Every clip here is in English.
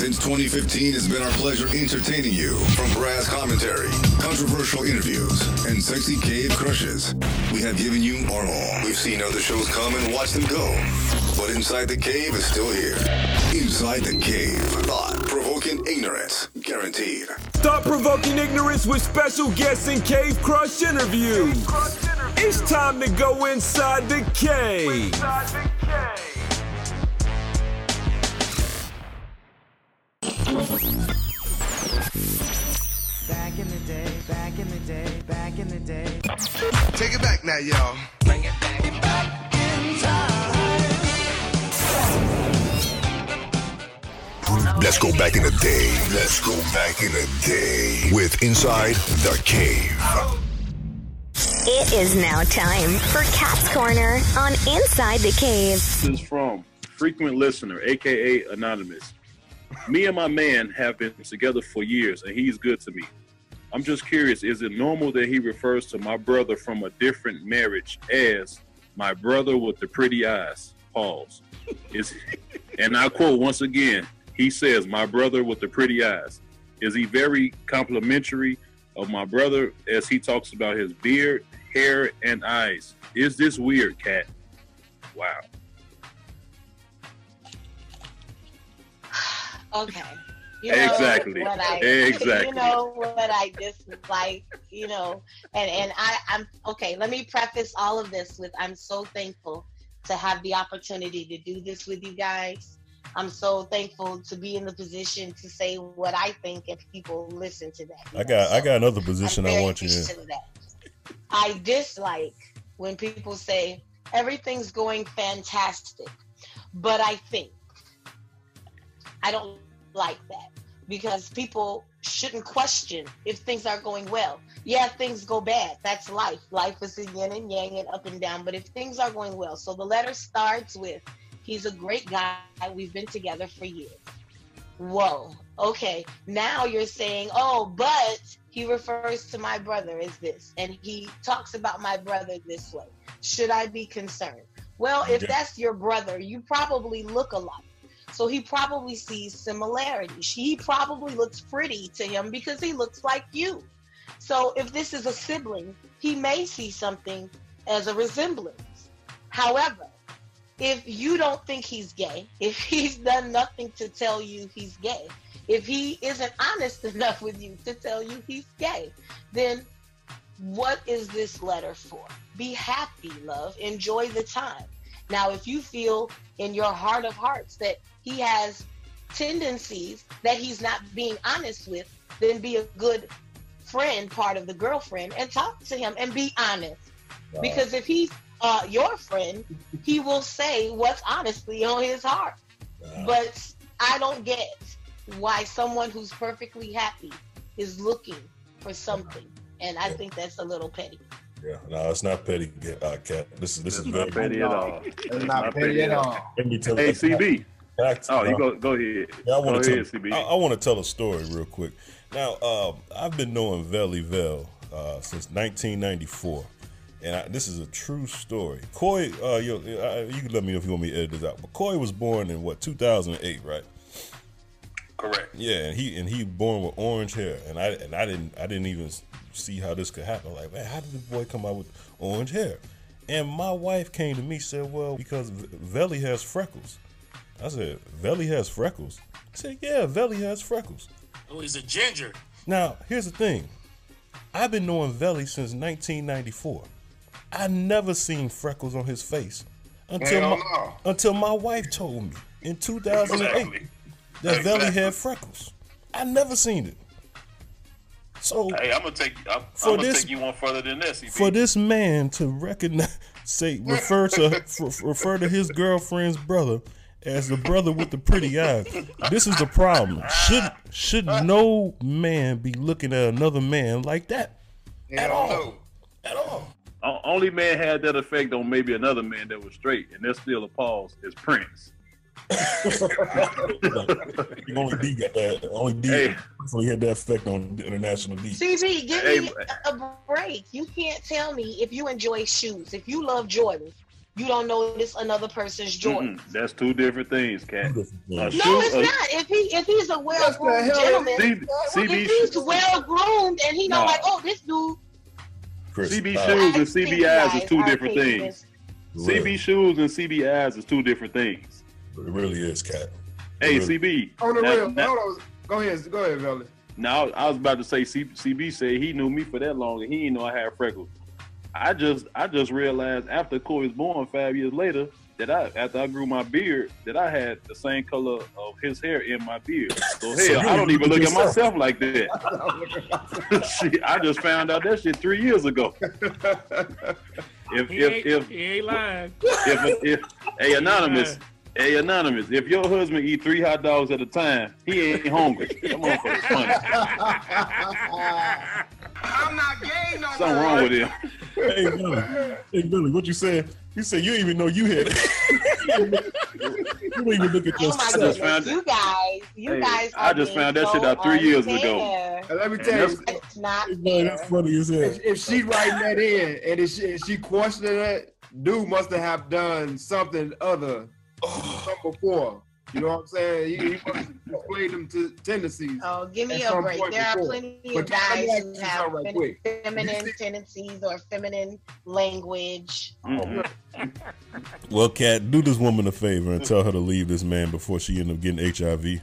Since 2015, it's been our pleasure entertaining you. From brass commentary, controversial interviews, and sexy cave crushes, we have given you our all. We've seen other shows come and watched them go. But Inside the Cave is still here. Inside the Cave. Thought provoking ignorance. Guaranteed. Thought provoking ignorance with special guests and cave crush interviews. It's time to go inside the cave. Back Take it back now, y'all. Bring it back, back in time. Let's go back in the day. Let's go back in the day with Inside the Cave. It is now time for Cat's Corner on Inside the Cave. This is from frequent listener, aka Anonymous. Me and my man have been together for years, and he's good to me. I'm just curious: is it normal that he refers to my brother from a different marriage as my brother with the pretty eyes? Pause. Is and I quote once again. He says, "My brother with the pretty eyes." Is he very complimentary of my brother as he talks about his beard, hair, and eyes? Is this weird, Cat? Wow. Okay. You know Exactly. What I, Exactly. You know what I dislike. You know, and and I I'm okay. Let me preface all of this with I'm so thankful to have the opportunity to do this with you guys. I'm so thankful to be in the position to say what I think if people listen to that. I got I got another position I'm I very want you in. appreciative of that. I dislike when people say everything's going fantastic, but I think I don't like that because people shouldn't question if things are going well. Yeah, things go bad. That's life. Life is a yin and yang and up and down. But if things are going well, so the letter starts with, "He's a great guy. We've been together for years." Whoa. Okay. Now you're saying, "Oh, but he refers to my brother as this, and he talks about my brother this way." Should I be concerned? Well, if Yeah. that's your brother, you probably look alike. So he probably sees similarities. He probably looks pretty to him because he looks like you. So if this is a sibling, he may see something as a resemblance. However, if you don't think he's gay, if he's done nothing to tell you he's gay, if he isn't honest enough with you to tell you he's gay, then what is this letter for? Be happy, love. Enjoy the time. Now, if you feel in your heart of hearts that he has tendencies that he's not being honest with, then be a good friend, part of the girlfriend, and talk to him and be honest. Because if he's uh, your friend, he will say what's honestly on his heart. But I don't get why someone who's perfectly happy is looking for something. And I think that's a little petty. Yeah, no, it's not petty, uh, cat. This is this is It's very not petty at all. It's not petty at all. Let me tell Hey, you. CB. Fact, Oh, you uh, go go ahead. Yeah, I want to tell. I, I want to tell a story real quick. Now, um, I've been knowing Veli Vel uh, since 1994, and I, this is a true story. Coy, uh, you, uh, you can let me know if you want me to edit this out. But Coy was born in what 2008, right? Correct. Yeah, and he and he born with orange hair, and I and I didn't I didn't even see how this could happen. Like, man, how did the boy come out with orange hair? And my wife came to me said, well, because V- Veli has freckles. I said, Veli has freckles. I said, yeah, Veli has freckles. Oh, he's a ginger. Now, here's the thing. I've been knowing Veli since 1994. I never seen freckles on his face until Hell my, no. until my wife told me in 2008 Exactly. that Veli Exactly. had freckles. I never seen it. So Hey, I'm gonna take. I'm, For I'm gonna this- take you one further than this. CB. for this man to recognize, say, refer to refer to his girlfriend's brother as the brother with the pretty eyes, this is the problem. Should should no man be looking at another man like that at all? no. At all? O- only man had that effect on maybe another man that was straight, and that's still a pause. Is Prince. only D got that. Only D Hey. only had that effect on the international D. CB, give Hey, me a a break. You can't tell me if you enjoy shoes, if you love Jordan, you don't notice another person's Jordan. Mm-mm, that's two different things, Cat. A No, shoe- it's a- not. If he if he's a well groomed hell gentleman, C- CB, if he's well groomed and he know Nah. like, oh, this dude. Chris, CB uh, shoes and think CB eyes is two different things. this- CB shoes and CB eyes is two different things. It really is, cat. Hey, Really? CB. On the now- real, now- hold on. Go ahead, go ahead, Velly. Now I was about to say C- CB said he knew me for that long and he didn't know I had freckles. I just I just realized after Corey was born five years later that I after I grew my beard that I had the same color of his hair in my beard. So So hell, you I don't even even look look at at myself like that. shit, I just found out that shit three years ago. If He if ain't, if he ain't lying. if if hey anonymous, hey anonymous, if your husband eat three hot dogs at a time, he ain't hungry. That motherfucker's funny. I'm not gay no Something wrong with him. Hey, Billy. Hey, Billy, what you said? You said you didn't even know you had it. you don't even look at Oh yourself. just you guys, you Hey, guys. I just found that shit out three years ago. And let me And tell you, that's- It's not Man, fair. that's funny as hell. if, if she writing that in and if she, if she questioning it, dude must have done something other something before. You know what I'm saying? He, he must have played them to tendencies. Oh, give me a break. point There are plenty But of tell guys like who have out right fem- feminine tendencies or feminine language. Mhm. Well, Cat, do this woman a favor and tell her to leave this man before she end up getting HIV.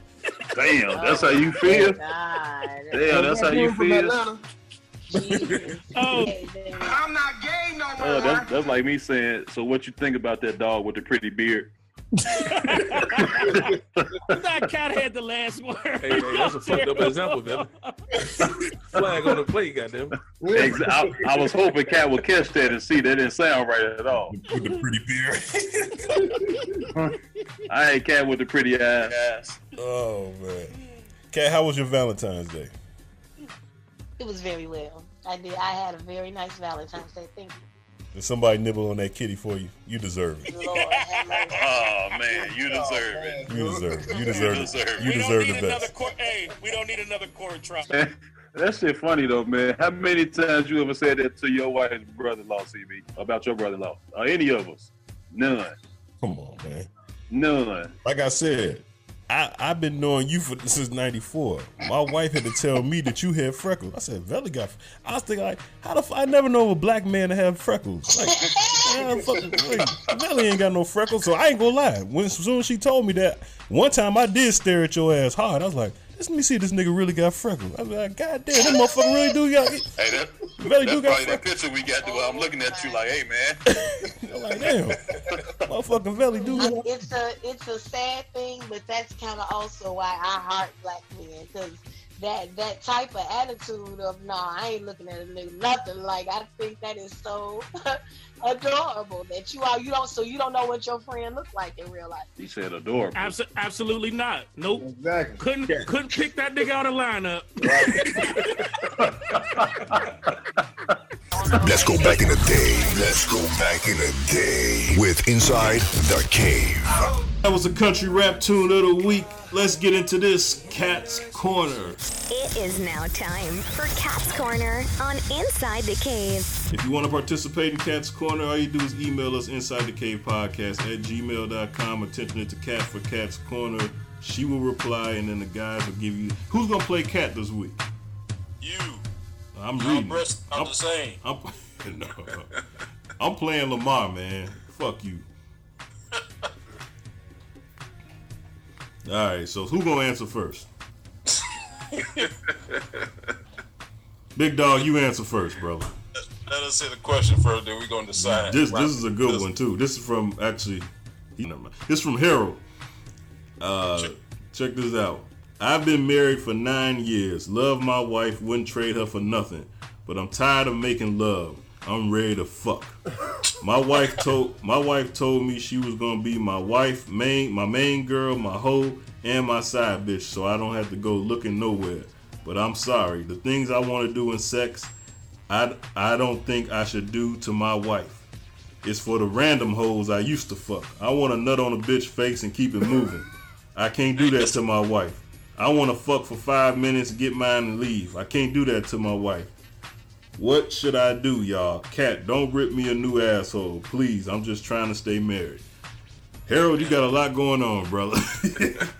Damn, that's how you feel. God. Damn, that's how you feel. Atlanta. Jesus. Oh. I'm not gay no more. Oh, that's, that's like me saying. So, what you think about that dog with the pretty beard? That cat had the last word. Hey, hey, that's a fucked up example, man. Flag on the plate, goddamn. Ex- I, I was hoping Cat would catch that and see that didn't sound right at all. With the pretty beard. I ain't Cat with the pretty ass. oh, man. Cat, how was your Valentine's Day? It was very well. I did. I had a very nice Valentine's Day. Thank Did somebody nibble on that kitty for you? You deserve it. you, Lord. Oh man, you deserve it. You deserve it. You deserve it. deserve it. You we don't deserve need the another best. court. Hey, we don't need another court trial. That shit funny though, man. How many times you ever said that to your wife's brother-in-law, CB, about your brother-in-law or any of us? None. Come on, man. None. Like I said, I, I've been knowing you for since '94. My wife had to tell me that you had freckles. I said, Valley got. I was thinking like, how the f- I never know a black man to have freckles. Like, fucking, like, Valley ain't got no freckles, so I ain't gonna lie. When soon she told me that, one time I did stare at your ass hard. I was like, let me see if this nigga really got freckles. I was like, God damn, that motherfucker really do got. Hey, that, Valley do that's got probably that freckles. picture we got. To, I'm looking at you like, hey, man. I'm like, damn, motherfucking Valley do got. it's a it's a sad thing, but that's kind of also why I heart black men because that that type of attitude of no, I ain't looking at a nigga nothing. Like I think that is so adorable that you are you don't so you don't know what your friend looks like in real life. He said adorable. Abso- absolutely not. Nope. Exactly. Couldn't couldn't pick that nigga out of lineup. Let's go back in the day. Let's go back in the day with Inside the Cave. That was a country rap tune of the week. Let's get into this Cat's Corner. It is now time for Cat's Corner on Inside the Cave. If you want to participate in Cat's Corner, all you do is email us inside the cave podcast at gmail.com. Attention to Cat for Cat's Corner. She will reply, and then the guys will give you. Who's gonna play Cat this week? You. I'm reading. breasts are I'm, the same. I'm, no, I'm playing Lamar, man. Fuck you. All right, so who gonna answer first? Big dog, you answer first, brother. Let us hear the question first, then we're going to decide. This Right. this is a good This- one too. This is from actually, he, this is from Harold. Uh, Check. check this out. I've been married for nine years. Love my wife, wouldn't trade her for nothing. But I'm tired of making love. I'm ready to fuck. My wife told my wife told me she was gonna be my wife, main my main girl, my hoe, and my side bitch, so I don't have to go looking nowhere. But I'm sorry. The things I want to do in sex, I I don't think I should do to my wife. It's for the random hoes I used to fuck. I want to nut on a bitch face and keep it moving. I can't do that to my wife. I want to fuck for five minutes, get mine, and leave. I can't do that to my wife. What should I do, y'all? Cat, don't rip me a new asshole, please. I'm just trying to stay married. Harold, you got a lot going on, brother.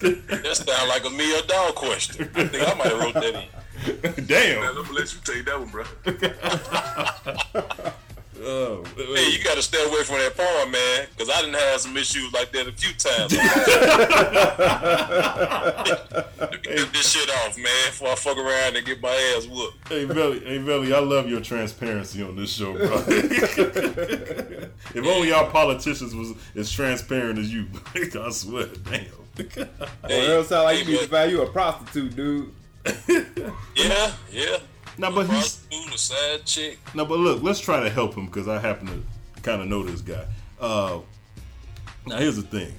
That sound like a me or dog question. I think I might have wrote that in. Damn. Man, I'm gonna let you take that one, bro. Oh, Hey, you gotta stay away from that porn, man, because I didn't have some issues like that a few times. Let get this shit off, man, before I fuck around and get my ass whooped. Hey Velly, hey Velly, I love your transparency on this show, bro. if only our politicians was as transparent as you. I swear, damn. Well, it don't sound like you need to find you a prostitute, dude. Yeah, yeah. No, but he's a sad chick. no, but look, let's try to help him because I happen to kind of know this guy. Uh, now here's the thing.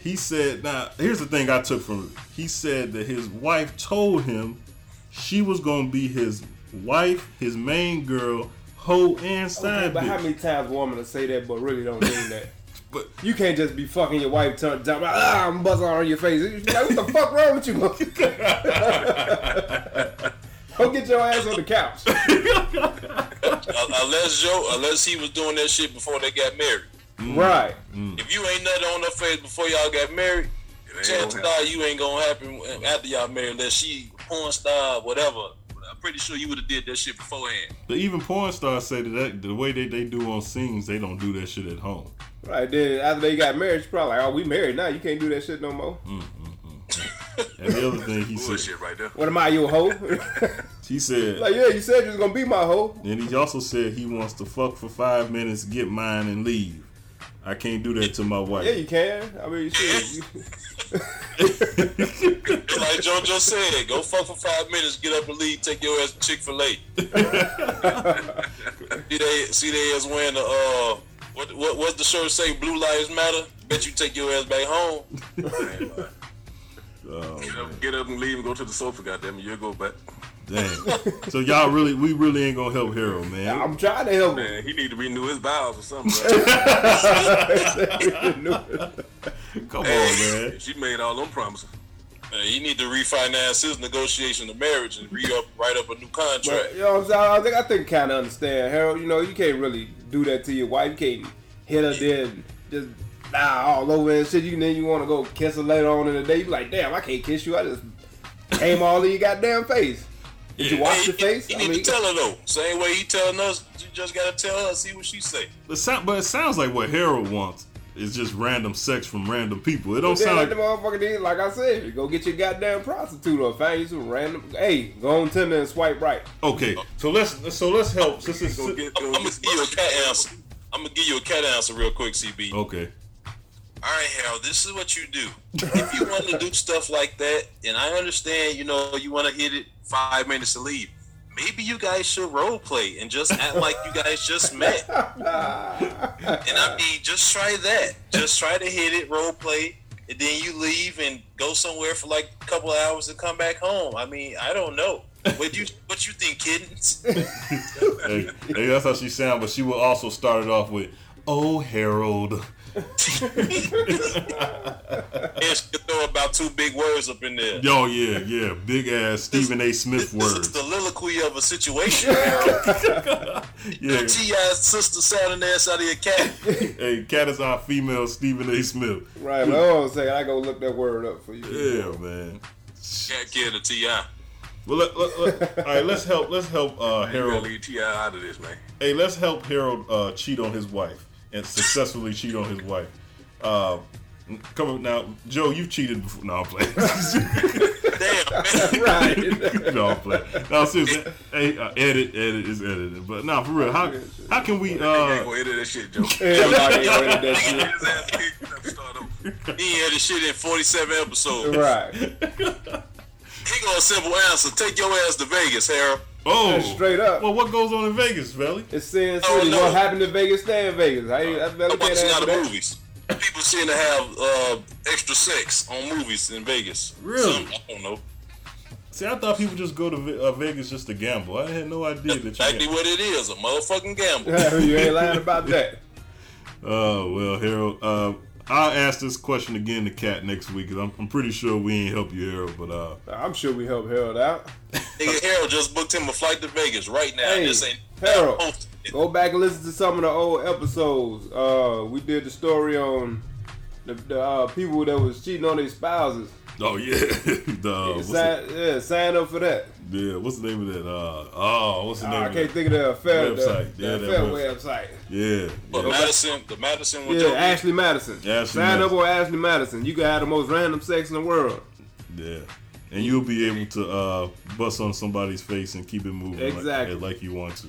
He said, now here's the thing I took from it. He said that his wife told him she was gonna be his wife, his main girl, hoe and side Okay, but how many times a woman to say that but really don't mean that? But you can't just be fucking your wife, turn jump out, ah, I'm buzzing on your face. Like, what the fuck wrong with you? Go get your ass on the couch. Unless Joe, unless he was doing that shit before they got married. Mm. Right. Mm. If you ain't nothing on her face before y'all got married, chances are you ain't gonna happen after y'all married unless she porn star, whatever. I'm pretty sure you would have did that shit beforehand. But even porn stars say that, that the way they, they do on scenes, they don't do that shit at home. Right then, after they got married, she's probably like, oh, we married now. You can't do that shit no more. Mm, And the other thing he said, Bullshit right there. What am I, your hoe? he said, like, yeah, you said you was gonna be my hoe. and he also said he wants to fuck for five minutes, get mine, and leave. I can't do that to my wife. Yeah, you can. I mean, shit. You, like JoJo said, go fuck for five minutes, get up and leave, take your ass to Chick Fil A. see they see they ass wearing the uh what what what's the shirt say? Blue lives matter. Bet you take your ass back home. Oh, Get up, get up and leave and go to the sofa, goddamn it. You'll go back. Damn. so y'all really, we really ain't gonna help Harold, man. I'm trying to help him. Man, he need to renew his vows or something. bro. Come on, man. She made all them promises. Uh, he need to refinance his negotiation of marriage and re up write up a new contract. But, you know what I'm saying? I think I think kind of understand, Harold. You know, you can't really do that to your wife. You can't hit her there and just nah all over and shit. You then you want to go kiss her later on in the day. You be like, damn, I can't kiss you. I just came all in your goddamn face. Did you wash Hey, your face? He I need mean, to tell her though. Same way he telling us, you just gotta tell her, see what she say. It sound, but it sounds like what Harold wants is just random sex from random people. It don't sound like the motherfucker did, like I said, you go get your goddamn prostitute or find you some random. Hey, go on Tinder and swipe right. okay. So let's so let's help. Since it's, I'm, I'm gonna give you a cat answer. I'm gonna give you a cat answer real quick, CB. okay. All right, Harold, this is what you do. If you want to do stuff like that, and I understand, you know, you want to hit it five minutes to leave. Maybe you guys should role play and just act like you guys just met. And I mean, just try that. Just try to hit it, role play, and then you leave and go somewhere for like a couple of hours and come back home. I mean, I don't know. What you what you think, kittens? hey, hey, that's how she sound. But she will also start it off with, "Oh, Harold." And could throw about two big words up in there. Yo, yeah, yeah, big ass Stephen A. Smith This words. is the soliloquy of a situation, Harold. Yeah. T.I.'s sister sounding the ass out of your cat. hey, cat is our female Stephen A. Smith. Right, but hold on a second. I go look that word up for you. Yeah, man. Cat kid of T.I. Well, let, let, let- all right, let's help. Let's help uh, Harold. leave Ti out of this, man. Hey, let's help Harold uh, cheat on his wife and successfully cheat on his wife. Uh, come on now, Joe. You've cheated before. No, I'm playing. Damn, man. right. no, I'm playing. No, seriously. Hey, uh, edit, edit is edited. But no, for real. How how can we? Ain't Uh, gonna edit that shit, Joe. Hell no, I ain't that shit. His ass kicked, you have to start over. He had this shit in 47 episodes. Right. He got a simple answer. Take your ass to Vegas, Harold. Oh, Straight up. Well, what goes on in Vegas, Belly? It's Sin Oh, no. What happened in Vegas? Stay in Vegas. I, I barely I'm can't watching out answer of that. movies. People seem to have uh, extra sex on movies in Vegas. Really? Some, I don't know. See, I thought people just go to uh, Vegas just to gamble. I had no idea that you. Exactly what it is, a motherfucking gamble. you ain't lying about that. Oh well, Harold. Uh, I'll ask this question again to Cat next week because I'm, I'm pretty sure we ain't help you, Harold. But uh, I'm sure we help Harold out. Nigga Harold just booked him a flight to Vegas right now. Hey, this ain't Harold, go back and listen to some of the old episodes. Uh, we did the story on the, the uh, people that was cheating on their spouses. Oh yeah, the Yeah, sign, it- yeah, sign up for that. yeah, what's the name of that? Uh, oh, what's the Ah, name? I of can't that? think of the affair. website. The, yeah, the that affair website. website. Yeah, But yeah. Madison, the Madison with Yeah, your Ashley Madison. Ashley Sign up Madison. Ashley Madison. You can have the most random sex in the world. Yeah. And you'll be able to uh, bust on somebody's face and keep it moving like- Exactly. like, you want to.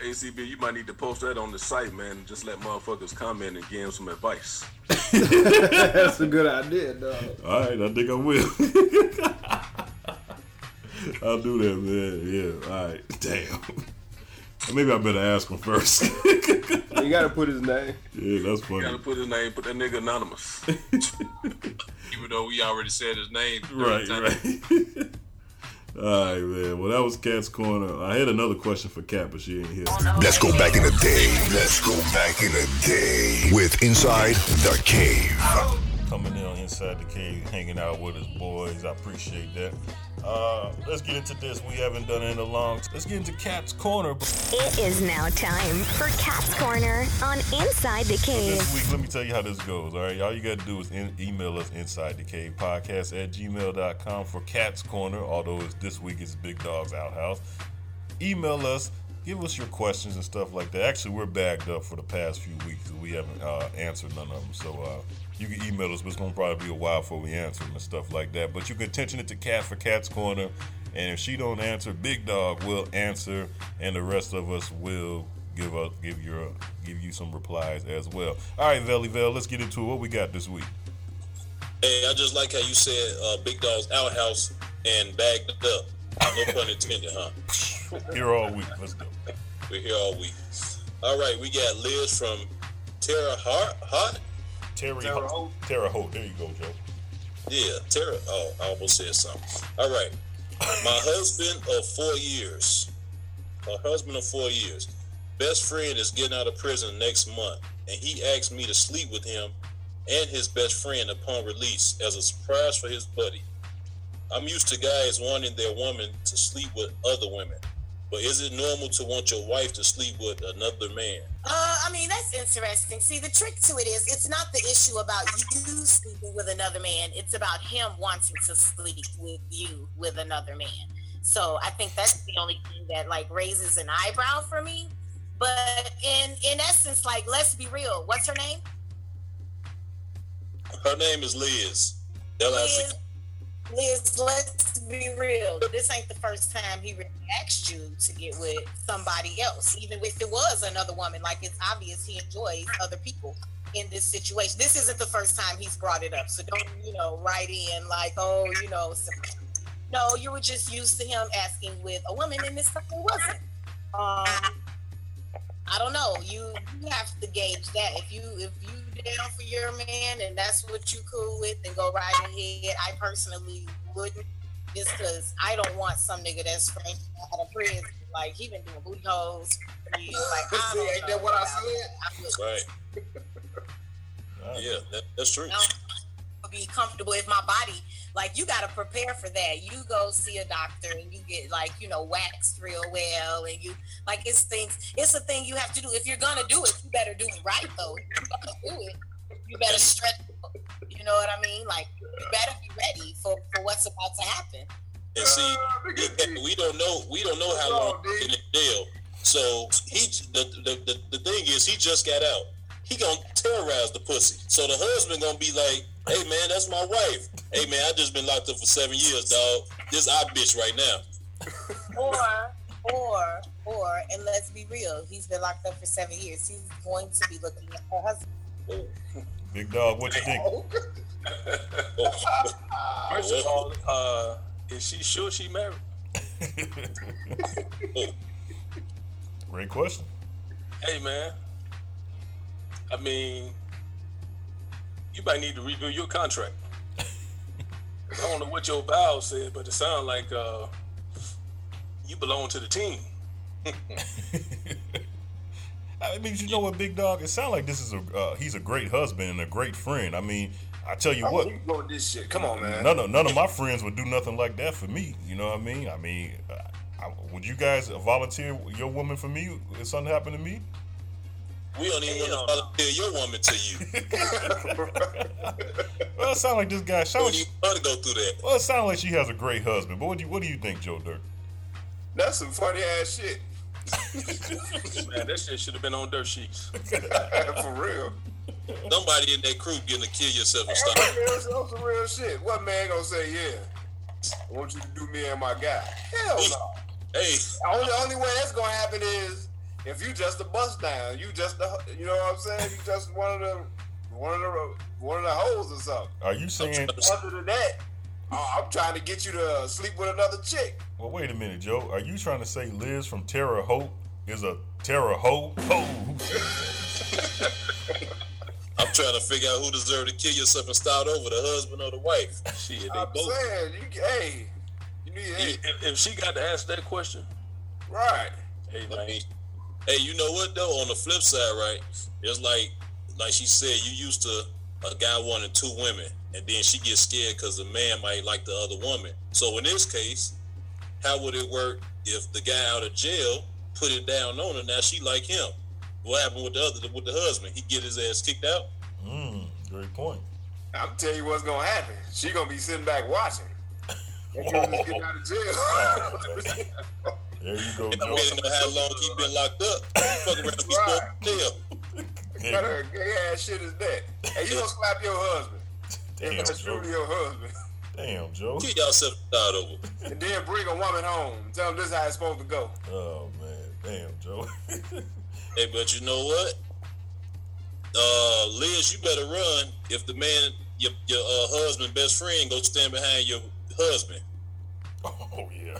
ACB, you might need to post that on the site, man. and Just let motherfuckers comment and give them some advice. That's a good idea, dog. All right, I think I will. I'll do that, man. Yeah. All right. Damn. Maybe I better ask him first. You gotta put his name. yeah, that's funny. You funny. gotta put his name, put that nigga anonymous. even though we already said his name. Right, right. All right, man. Well, that was Cat's Corner. I had another question for Cat, but she ain't here. Let's go back in the day. Let's go back in the day with Inside the Cave. coming in on Inside the Cave, hanging out with us, boys. I appreciate that. Uh, let's get into this. We haven't done it in a long. Let's get into Cat's Corner. It is now time for Cat's Corner on Inside the Cave. This week, let me tell you how this goes. All right, all you gotta do is in, email us inside the cave podcast at gmail.com for Cat's Corner. Although it's this week it's Big Dog's Outhouse. Email us, give us your questions and stuff like that. Actually, we're bagged up for the past few weeks. We haven't uh, answered none of them, so uh, you can email us. But it's gonna probably be a while before we answer them and stuff like that. But you can attention it to Cat for Cat's Corner, and if she don't answer, Big Dog will answer, and the rest of us will give up give your give you some replies as well. All right, Valley Vel, let's get into it. What we got this week? Hey, I just like how you said uh, Big Dog's outhouse and bagged up. No pun intended, huh? Here all week. Let's go. We're here all week. All right, we got Liz from Terra Hart. Hart? Terry Holt. Terre Haute. There you go, Joe. Yeah, Terra. Oh, I almost said something. All right. My husband of four years. My husband of four years. Best friend is getting out of prison next month, and he asked me to sleep with him and his best friend upon release as a surprise for his buddy. I'm used to guys wanting their woman to sleep with other women, but is it normal to want your wife to sleep with another man? Uh, I mean, that's interesting. See, the trick to it is it's not the issue about you sleeping with another man. It's about him wanting to sleep with you with another man. So I think that's the only thing that like raises an eyebrow for me. But in in essence, like let's be real. What's her name? Her name is Liz. L-I-Z. Liz, Liz, let's be real. This ain't the first time he really asked you to get with somebody else, even if it was another woman. Like it's obvious he enjoys other people in this situation. This isn't the first time he's brought it up. So don't, you know, write in like, oh, you know, no, you were just used to him asking with a woman, and this time it wasn't. Um, I don't know. You you have to gauge that. If you if you down for your man and that's what you cool with, then go right ahead. I personally wouldn't, just because I don't want some nigga that's fresh out of prison. Like he been doing booty holes. Like I See, ain't that what I said? I Right. Yeah, that, that's true. Be comfortable if my body. Like you got to prepare for that. You go see a doctor and you get like you know waxed real well and you like it's things it's a thing you have to do. If you're gonna do it you better do it right though. If you're gonna do it you better stretch you know what i mean? Like you better be ready for for what's about to happen. And see, we- we don't know we don't know how long he's in jail. So he the, the the the thing is he just got out. He gonna terrorize the pussy. So the husband gonna be like, "Hey man, that's my wife. Hey man, I just been locked up for seven years, dog. This our bitch right now." or or or and let's be real he's been locked up for seven years he's going to be looking at her husband Big dog, what you think? First of all, uh, is she sure she married? Great question. Hey man, I mean, you might need to review your contract. I don't know what your vow said, but it sounds like uh, you belong to the team. I mean, you know what, big dog? It sounds like this is a uh, he's a great husband and a great friend. I mean, I tell you I what, want you to go with this shit. Come on, man. none of none of my friends would do nothing like that for me. You know what I mean? I mean, uh, I, would you guys volunteer your woman for me if something happened to me? We don't even want to volunteer your woman to you. Well, it sounds like this guy. Sound We like, don't want to go through that. well, it sounds like she has a great husband. But what do you what do you think, Joe Dirt? That's some funny ass shit. Man, that shit should have been on dirt sheets. For real. Somebody in that crew getting to kill yourself and That's stuff. that's some real shit. What man gonna say, yeah? I want you to do me and my guy. Hell no. Hey, only only way that's gonna happen is if you just a bust down. You just the you know what I'm saying? You just one of the one of the one of the hoes or something. Are you saying? Other than that, I- I'm trying to get you to sleep with another chick. Well, wait a minute, Joe. Are you trying to say Liz from Terra Hope is a Terra Ho? Ho. I'm trying to figure out who deserves to kill yourself and start over, the husband or the wife. Shit, they I'm both. saying, you hey, you need hey, If, if she got to ask that question, right. hey man, mean, hey, you know what though? On the flip side, right? It's like, like she said, you used to a guy wanting two women, and then she gets scared because the man might like the other woman. So in this case, how would it work if the guy out of jail put it down on her? Now she like him. What happened with the other with the husband? He get his ass kicked out. Mm, great point. I'm telling you what's gonna happen. She gonna be sitting back watching. That girl just getting out of jail. There you go, I Joe. don't know how long he been locked up. Fuck around, he Right. spoke jail. What a gay ass shit is that? Hey, you gonna slap your husband? Damn, If that's Joe. truly your husband. Damn, Joe. Kill yourself start over. And then bring a woman home. Tell them this is how it's supposed to go. Oh man, damn, Joe. Hey, but you know what? Uh, Liz, you better run if the man, your your uh, husband, best friend, go stand behind your husband. oh yeah.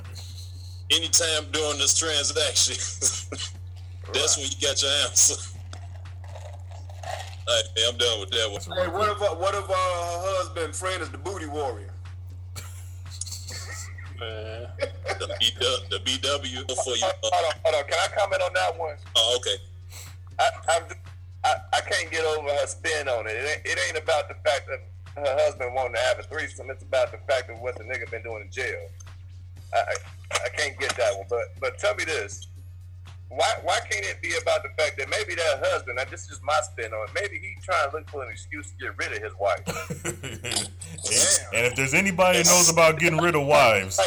Anytime during this transaction, that's when you got your answer. All right, man, I'm done with that one. Hey, what if uh, what if uh, her husband friend is the booty warrior? man. The, BW, the BW for you. Hold on, hold on. Can I comment on that one? Oh, okay. I, I'm, I, I can't get over her spin on it. It ain't, it ain't about the fact that her husband wanting to have a threesome. It's about the fact of what the nigga been doing in jail. I, I, I can't get that one. But but tell me this. Why why can't it be about the fact that maybe that husband, now this is just my spin on it, maybe he trying to look for an excuse to get rid of his wife. and if there's anybody that knows about getting rid of wives,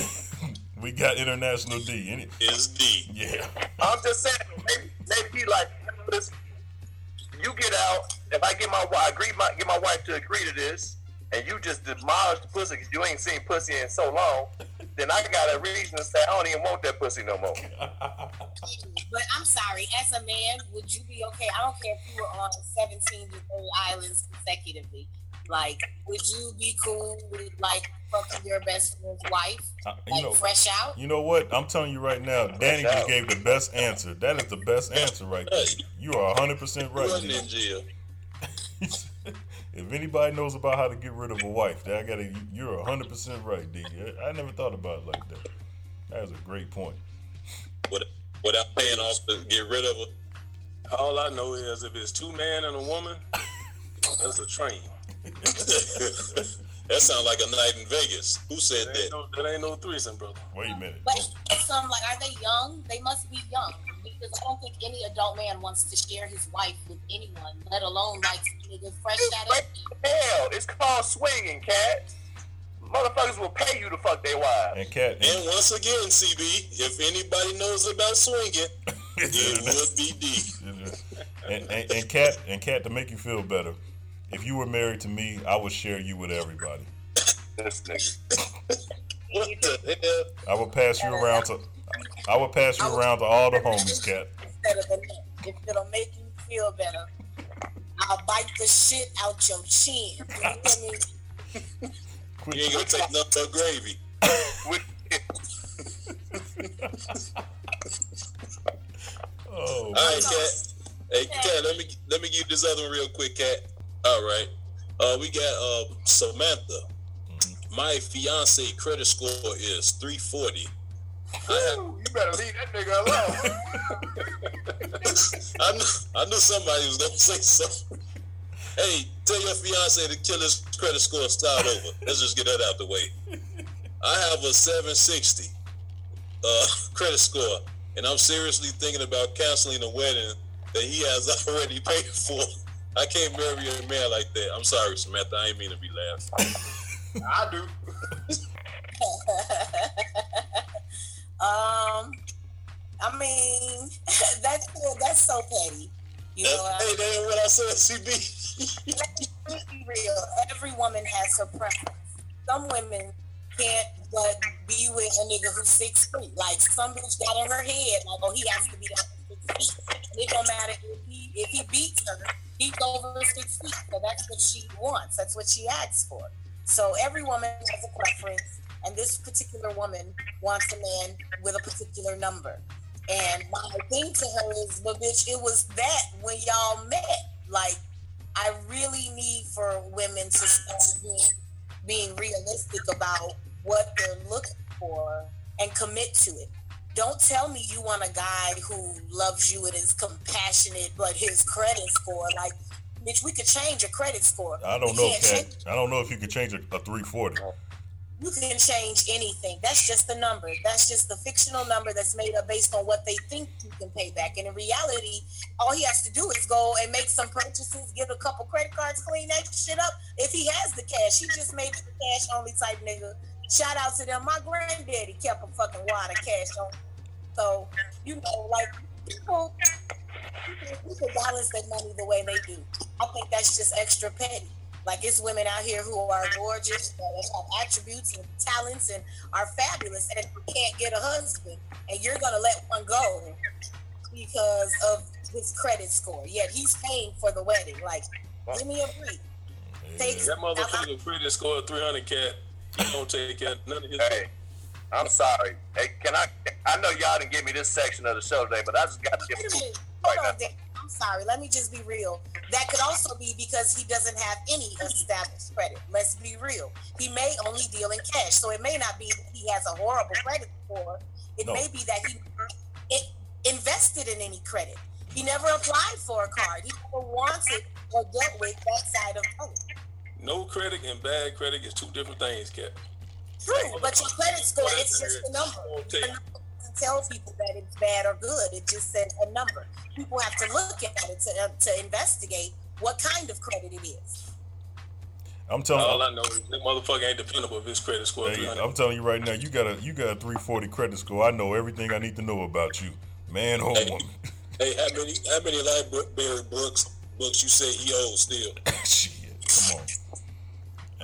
we got International D. Any- it. Is D. Yeah. I'm just saying, maybe, maybe he like, you you get out. If I get my I agree, my get my wife to agree to this, and you just demolish the pussy because you ain't seen pussy in so long, then I got a reason to say I don't even want that pussy no more. But I'm sorry, as a man, would you be okay? I don't care if you were on 17 different islands consecutively. Like, would you be cool with like fucking your best friend's wife? Uh, Like you know, fresh out? you know what? I'm telling you right now, Danny just gave the best answer. That is the best answer right there. You are 100% right. Wasn't in jail. if anybody knows about how to get rid of a wife, that I gotta, you're 100% right, D. I never thought about it like that. That is a great point. Without, without paying off to get rid of her. All I know is if it's two men and a woman, that's a train. That sounds like a night in Vegas. Who said That ain't that? no, that ain't no threesome, brother. Wait a minute. But some like, are they young? They must be young because I don't think any adult man wants to share his wife with anyone, let alone like niggas fresh out of. Hell, it's called swinging, cat. Motherfuckers will pay you to fuck their wives. And Cat, And once again, CB, if anybody knows about swinging, it would be D. and, and, and Cat, and Cat, to make you feel better, if you were married to me, I would share you with everybody. What the hell? I would pass you around to, I would pass you around to all the homies, Cat. Instead of the neck. If it'll make you feel better, I'll bite the shit out your chin. You hear me? You ain't gonna take nothing but gravy. Oh, All right, Cat. Hey, Cat, let me let me give this other one real quick, Cat. All right. Uh, we got uh Samantha. My fiance credit score is 340. You better leave that nigga alone. I knew, I knew somebody was gonna say something. Hey, tell your fiance to kill his credit score and start over. Let's just get that out the way. I have a 760 uh, credit score, and I'm seriously thinking about canceling a wedding that he has already paid for. I can't marry a man like that. I'm sorry, Samantha. I ain't mean to be laughing. I do. um, I mean, that's that's so petty. You know, That- hey, that ain't what I said, CB. let's be real. Every woman has her preference. Some women can't but be with a nigga who's six feet. Like some bitch got in her head, like, oh, he has to be that six feet. And it don't matter if he if he beats her, he's over six feet. So that's what she wants. That's what she asks for. So every woman has a preference, and this particular woman wants a man with a particular number. And my thing to her is, but bitch, it was that when y'all met. Like, I really need for women to start being, being realistic about what they're looking for and commit to it. Don't tell me you want a guy who loves you and is compassionate, but his credit score, like, bitch, we could change your credit score. I don't We know, can't Cat. change- I don't know if you could change a, a 340. You can change anything. That's just the number. That's just the fictional number that's made up based on what they think you can pay back. And in reality, all he has to do is go and make some purchases, get a couple credit cards, clean that shit up. If he has the cash, he just made the cash only type nigga. Shout out to them. My granddaddy kept a fucking wad of cash on. So, you know, like people, people, people balance their money the way they do. I think that's just extra petty. Like it's women out here who are gorgeous, that have attributes and talents and are fabulous, and can't get a husband, and you're gonna let one go because of his credit score. Yet he's paying for the wedding. Like, give me a break. Mm-hmm. Take That motherfucker credit score 300 cat. He don't take care none of his. Hey, I'm sorry. Hey, can I? I know y'all didn't give me this section of the show today, but I just got to give Wait a two minute. right Hold now. on, Dan. I'm sorry. Let me just be real. That could also be because he doesn't have any established credit. Let's be real. He may only deal in cash, so it may not be that he has a horrible credit score. It No. may be that he it invested in any credit. He never applied for a card. He never wanted or dealt with that side of money. No credit and bad credit is two different things, Cap. True, but your credit score, it's just a number. Your number doesn't tell people that it's bad or good. It just says a number. People have to look at it to, uh, to investigate what kind of credit it is. I'm telling All I know is that motherfucker ain't dependable if his credit score Hey, I'm telling you right now, you got a you got a 340 credit score. I know everything I need to know about you, man or woman. Hey, how many how many library books books you say he owes still? Come on.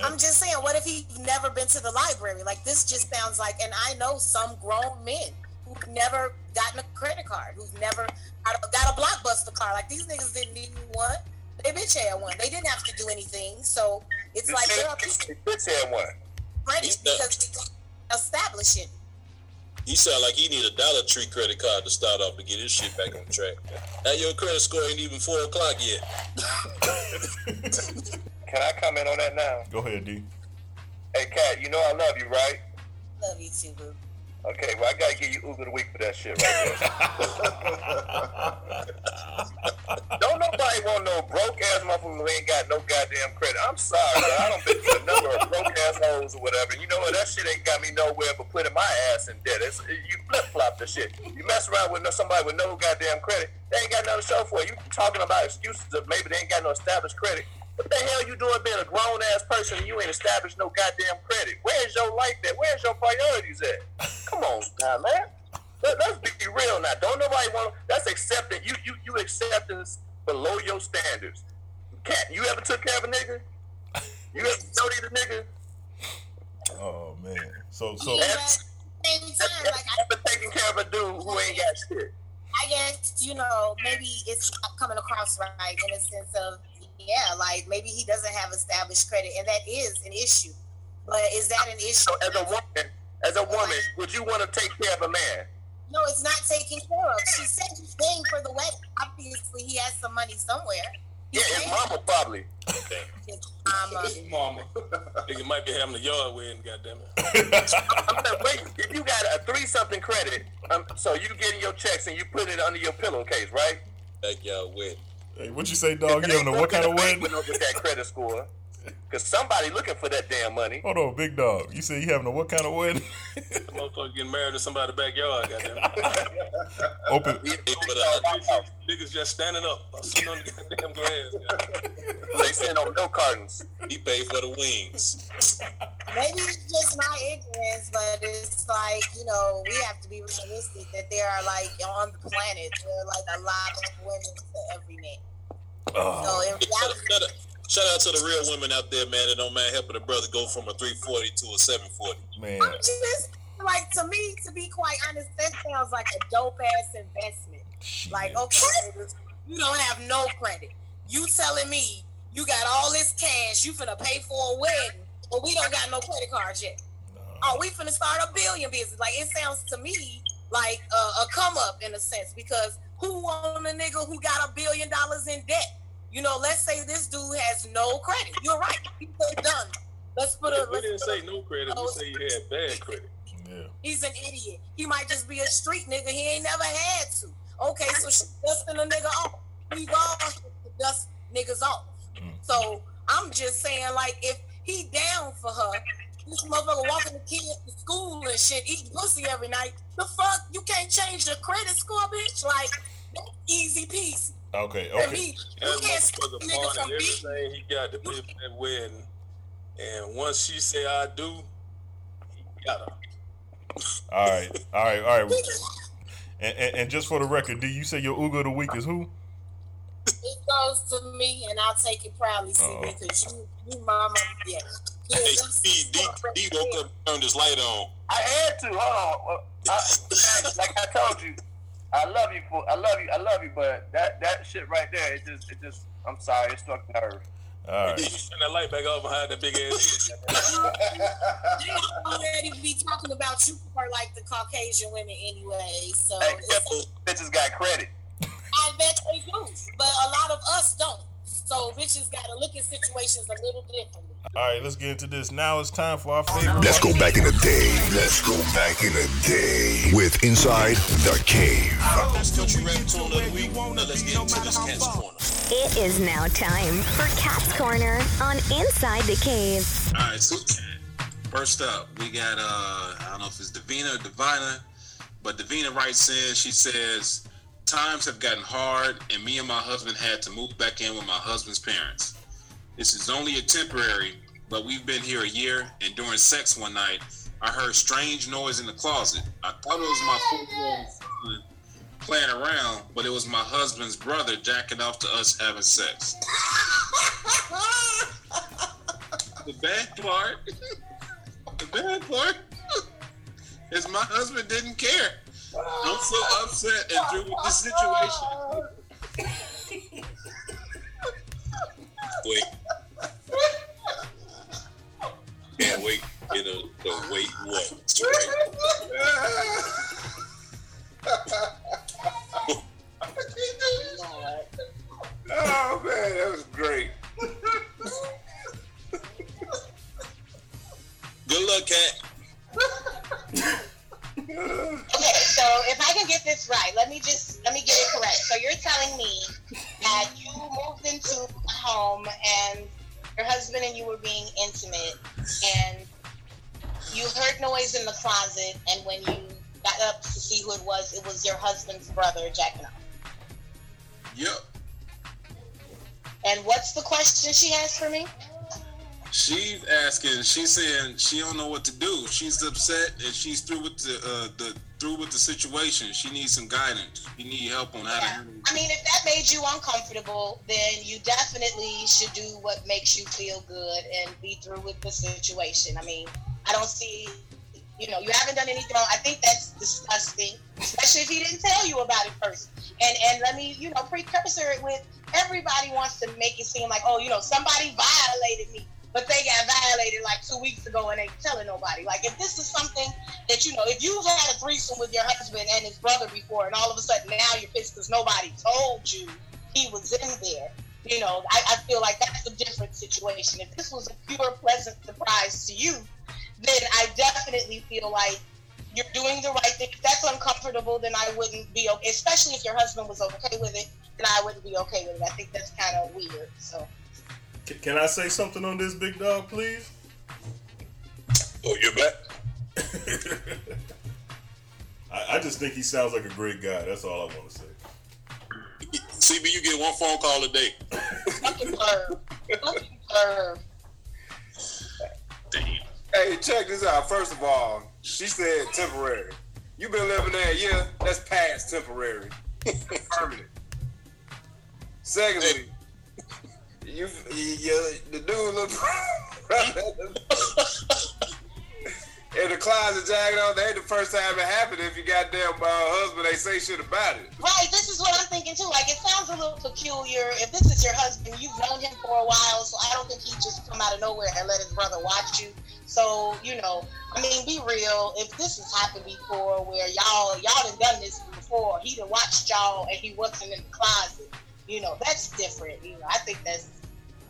I'm just saying, what if he's never been to the library? Like this just sounds like, and I know some grown men who've never gotten a credit card, who've never got a, got a blockbuster card. Like these niggas didn't need one. They bitch had one. They didn't have to do anything. So it's like there are people Bitch had one. credit because they don't establish it. He sound like he need a Dollar Tree credit card to start off to get his shit back on track. Now your credit score ain't even four o'clock yet. Can I comment on that now? Go ahead, D. Hey, Kat, you know I love you, right? Love you too, boo. Okay, well I gotta give you Uber the week for that shit right there. don't nobody want no broke ass motherfucker who ain't got no goddamn credit. I'm sorry, man. I don't been through a number of broke ass hoes or whatever. You know what? That shit ain't got me nowhere but putting my ass in debt. It's, you flip flop the shit. You mess around with no, somebody with no goddamn credit, they ain't got nothing to show for it. You talking about excuses of maybe they ain't got no established credit. What the hell you doing being a grown ass person and you ain't established no goddamn credit? Where's your life at? Where's your priorities at? Come on, now, man. Let, us be real now. Don't nobody want. That's accepting. You you you acceptance below your standards. Cat, you ever took care of a nigga? You ever dirty the nigga? Oh man. So so Yeah, but same time, like I, Ever taking care of a dude who ain't got shit? I guess you know maybe it's coming across right in a sense of yeah, like maybe he doesn't have established credit, and that is an issue. But is that an issue? So as a woman, as a woman, would you want to take care of a man? No, it's not taken care of. She said she's paying for the wedding. Obviously, he has some money somewhere. Yeah, his mama probably. His Mama. His Mama. Nigga might be having a yard wedding, goddammit. I'm saying, wait, if you got a three something credit, um, so you getting your checks and you put it under your pillowcase, right? Backyard wedding. Hey, what you say, dog? You having a what kind of wedding? With that credit score, because somebody looking for that damn money. Hold on, big dog. You say you having a what kind of wedding? Motherfucker getting married in somebody's backyard, goddamn. Open. Niggas just standing up, sitting on the goddamn grass. They sitting on milk cartons. He paid for the wings. Maybe it's just my ignorance, but it's like, you know, we have to be realistic that there are like on the planet, there are like a lot of women to every man. Oh. So in oh. Shout, shout out- to the real women out there, man, that don't mind helping a brother go from a 340 to a 740. Man. I'm just like to me, to be quite honest, that sounds like a dope ass investment. Like, okay, you don't have no credit. You telling me you got all this cash, you finna pay for a wedding, but we don't got no credit cards yet. Oh, we finna start a billion business. Like it sounds to me like a, a come up in a sense because who on a nigga who got a billion dollars in debt? You know, let's say this dude has no credit. You're right. He's done. Let's put a. we didn't say no credit. We say you had bad credit. He's an idiot. He might just be a street nigga. He ain't never had to. Okay, so she dusting a nigga off. We all dust niggas off. So I'm just saying, like, if he down for her, this motherfucker walking the kid to school and shit, eating pussy every night. The fuck? You can't change the credit score, bitch? Like, easy peasy. Okay, For okay. me, you That can't stop motherfucker a nigga from beating. everything he got to pay for that wedding. And once she say I do, he got her. All right, all right, all right. And, and, and just for the record, do you say your Ugo of the week is who? It goes to me, and I'll take it proudly, see, Oh. because you, you mama, yeah. yeah Hey, that's- Steve, D, D woke up and turned his light on. I had to. Hold on. Uh, I, like I told you, I love you for. I love you. I love you. But that that shit right there, it just, it just. I'm sorry, it struck a nerve. All You turn that light back off behind that big ass. They already be talking about you for like the Caucasian women anyway. So Hey, it's, bitches got credit. I bet they do, but a lot of us don't. So bitches got to look at situations a little differently. All right, let's get into this. Now it's time for our favorite. Let's go back in the day. Let's go back in the day with Inside the Cave. Best country rap tune of the week. Now let's get into this Kat's corner. It is now time for Kat's Corner on Inside the Cave. All right, so first up, we got uh, I don't know if it's Davina or Divina, but Davina writes in. She says, "Times have gotten hard, and me and my husband had to move back in with my husband's parents. This is only a temporary, but we've been here a year, and during sex one night, I heard strange noise in the closet. I thought it was my four-year-old playing around, but it was my husband's brother jacking off to us having sex." The bad part, the bad part is my husband didn't care. I'm so upset and through with this situation. Wait. Asking. She's saying she don't know what to do. She's upset and she's through with the uh, the through with the situation. She needs some guidance. You need help on how to handle. I mean, if that made you uncomfortable, then you definitely should do what makes you feel good and be through with the situation. I mean, I don't see, you know, you haven't done anything wrong. I think that's disgusting, especially if he didn't tell you about it first. And and let me, you know, precursor it with everybody wants to make it seem like, oh, you know, somebody violated me. But they got violated like two weeks ago and ain't telling nobody. Like if this is something that you know, if you've had a threesome with your husband and his brother before, and all of a sudden now you're pissed because nobody told you he was in there, You know, I, I feel like that's a different situation. If this was a pure pleasant surprise to you, then I definitely feel like you're doing the right thing. If that's uncomfortable, then I wouldn't be okay. Especially if your husband was okay with it, then I wouldn't be okay with it. I think that's kind of weird. So C- Can I say something on this big dog, please? Oh, you're back. I, I just think he sounds like a great guy. That's all I want to say. CB, you get one phone call a day. fucking blur, fucking blur. Hey, check this out. First of all, she said temporary. you been living there a year, that's past temporary. Permanent. Secondly, you, you the dude look in the closet jacket on. That ain't the first time it happened. If you goddamn uh, husband, they say shit about it. Right, this is what I'm thinking too. Like, it sounds a little peculiar. If this is your husband, you've known him for a while, so I don't think he'd just come out of nowhere and let his brother watch you. So, you know, I mean, be real. If this has happened before, where y'all y'all done done this before, he done watched y'all and he wasn't in the closet. You know, that's different. You know, I think that's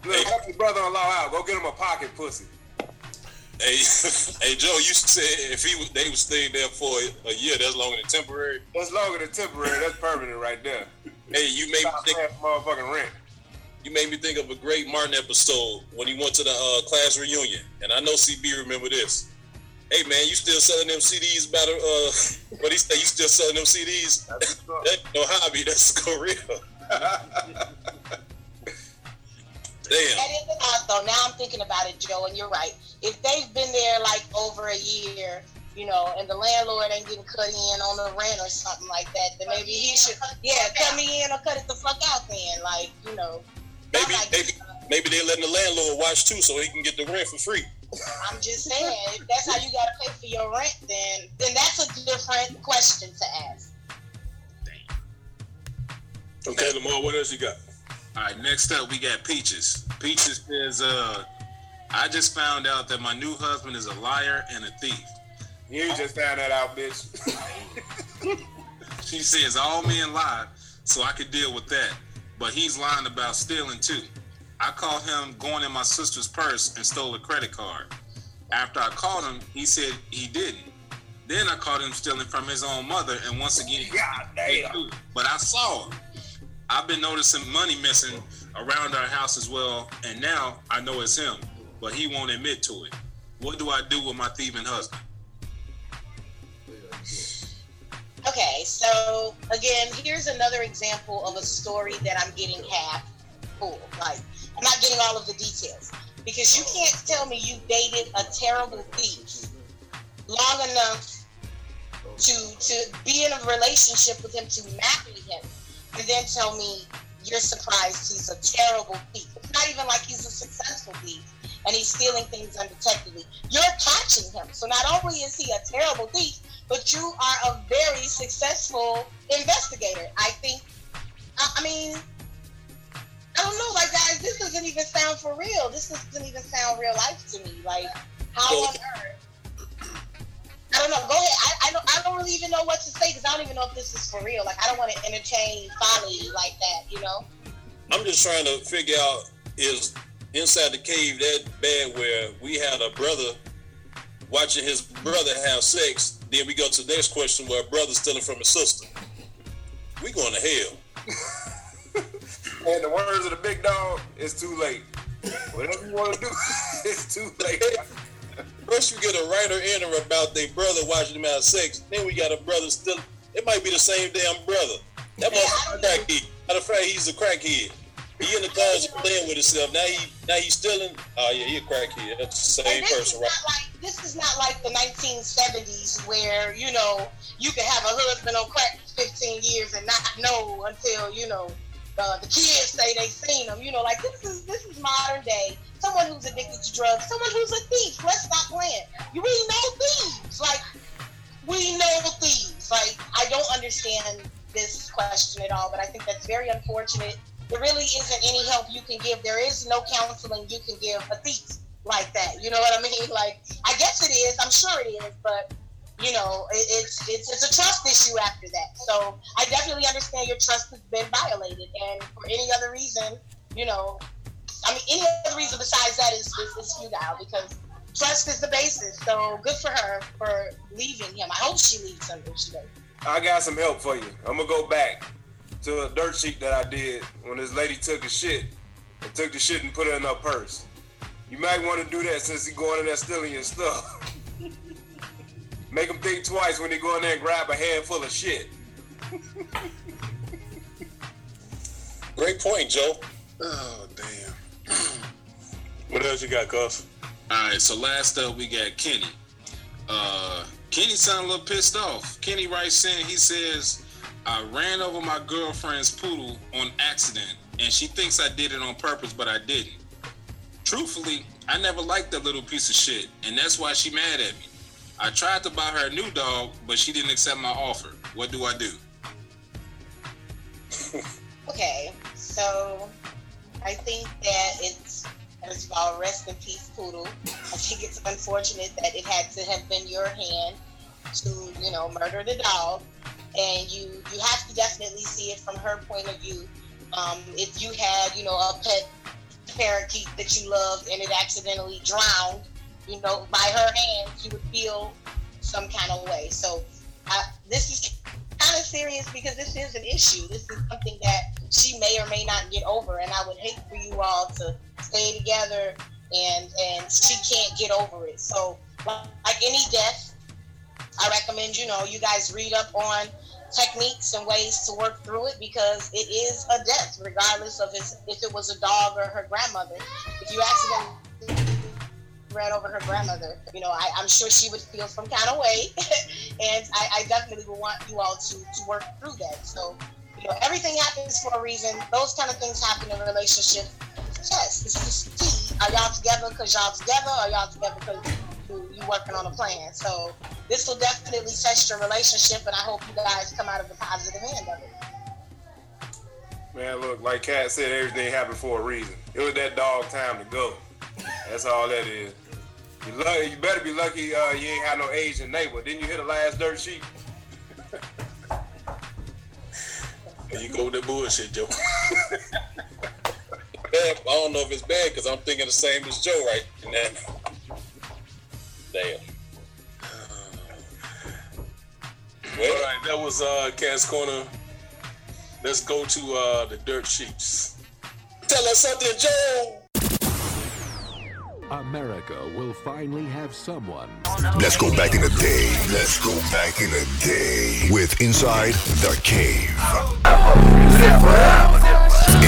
Look, help your brother-in-law out. Go get him a pocket pussy. Hey, hey, Joe, you said if he was, they was staying there for a year, that's longer than temporary. That's longer than temporary. That's permanent right there. Hey, you made me think. paying motherfucking rent. You made me think of a great Martin episode when he went to the uh, class reunion, and I know CB remember this. Hey man, you still selling them CDs about uh what he said? You still selling them CDs? that ain't no hobby, that's a career. Damn. That is an odd though. Now I'm thinking about it, Joe, and you're right. If they've been there like over a year, you know, and the landlord ain't getting cut in on the rent or something like that, then maybe he should, yeah, cut me in or cut it the fuck out then. Like, you know, Maybe maybe maybe they're letting the landlord watch too, so he can get the rent for free. I'm just saying, if that's how you gotta pay for your rent, then then that's a different question to ask. Okay, Lamar, what else you got? All right, next up we got Peaches. Peaches says, uh, I just found out that my new husband is a liar and a thief. You just found that out, bitch. She says all men lie, so I could deal with that. But he's lying about stealing too. I caught him going in my sister's purse and stole a credit card. After I caught him, he said he didn't. Then I caught him stealing from his own mother, and once again, God damn. but I saw him. I've been noticing money missing around our house as well, and now I know it's him, but he won't admit to it. What do I do with my thieving husband? Okay, so again, here's another example of a story that I'm getting half full. Like, I'm not getting all of the details because you can't tell me you dated a terrible thief long enough to to be in a relationship with him to marry him, and then tell me you're surprised he's a terrible thief. It's not even like he's a successful thief and he's stealing things undetectedly. You're catching him. So not only is he a terrible thief, but you are a very successful investigator. I think. I, I mean, I don't know, like guys, this doesn't even sound for real. This doesn't even sound real life to me. Like, how on earth? I don't know. Go ahead. I, I don't. I don't really even know what to say because I don't even know if this is for real. Like, I don't want to entertain folly like that. You know. I'm just trying to figure out is inside the cave that bad where we had a brother watching his brother have sex. Then we go to the next question where a brother stealing from his sister. We going to hell. And the words of the big dog, it's too late. Whatever you want to do, it's too late. First, you get a writer in or about their brother watching him have sex. Then we got a brother still. It might be the same damn brother. That motherfucker crackhead. Matter of fact, he's a crackhead. He in the closet playing with himself. Now he now he's stealing. Oh yeah, he a crackhead. That's the same person, right? like this is not like the 1970s where you know you can have a husband on crack for 15 years and not know until you know uh, the kids say they seen him. You know, like this is this is modern day. Someone who's addicted to drugs, someone who's a thief. Let's stop playing. You really know thieves. Like we know thieves. Like I don't understand this question at all, but I think that's very unfortunate. There really isn't any help you can give. There is no counseling you can give a thief like that. You know what I mean? Like I guess it is. I'm sure it is, but you know, it's it's it's a trust issue after that. So I definitely understand your trust has been violated, and for any other reason, you know, I mean, any other reason besides that is, is, is futile because trust is the basis. So good for her for leaving him. I hope she leaves him if she does. I got some help for you. I'm gonna go back to a dirt sheet that I did when this lady took a shit and took the shit and put it in her purse. You might want to do that since he going in there stealing your stuff. Make him think twice when he go in there and grab a handful of shit. Great point, Joe. Oh damn. What else you got, Cuz? All right, so last up we got Kenny. Uh, Kenny sounded a little pissed off. Kenny writes in, he says, I ran over my girlfriend's poodle on accident, and she thinks I did it on purpose, but I didn't. Truthfully, I never liked that little piece of shit, and that's why she mad at me. I tried to buy her a new dog, but she didn't accept my offer. What do I do? Okay, so I think that it's first of all, rest in peace, poodle. I think it's unfortunate that it had to have been your hand to, you know, murder the dog, and you you have to definitely see it from her point of view. Um, if you had, you know, a pet parakeet that you loved and it accidentally drowned, you know, by her hands, you would feel some kind of way. So I, this is kind of serious because this is an issue. This is something that she may or may not get over, and I would hate for you all to stay together and and she can't get over it. So like any death, I recommend you know you guys read up on techniques and ways to work through it because it is a death, regardless of if, it was a dog or her grandmother. If you accidentally ran over her grandmother, you know, I, I'm sure she would feel some kind of way, and I, I definitely would want you all to to work through that. So, you know, everything happens for a reason. Those kind of things happen in relationships. Yes, this is key. Are y'all together because y'all together, or y'all together because you, you working on a plan? So this will definitely test your relationship, and I hope you guys come out of the positive end of it. Man, look, like Kat said, everything happened for a reason. It was that dog time to go. That's all that is. You, lucky, you better be lucky uh, you ain't had no Asian neighbor. Didn't you hit the last dirt sheet? You go with that bullshit, Joe. I don't know if it's bad because I'm thinking the same as Joe right now. Damn. Well, All right, that was uh, Kat's Corner. Let's go to uh, the dirt sheets. Tell us something, Joe. America will finally have someone. Let's go back in the day. Let's go back in the day with Inside the Cave.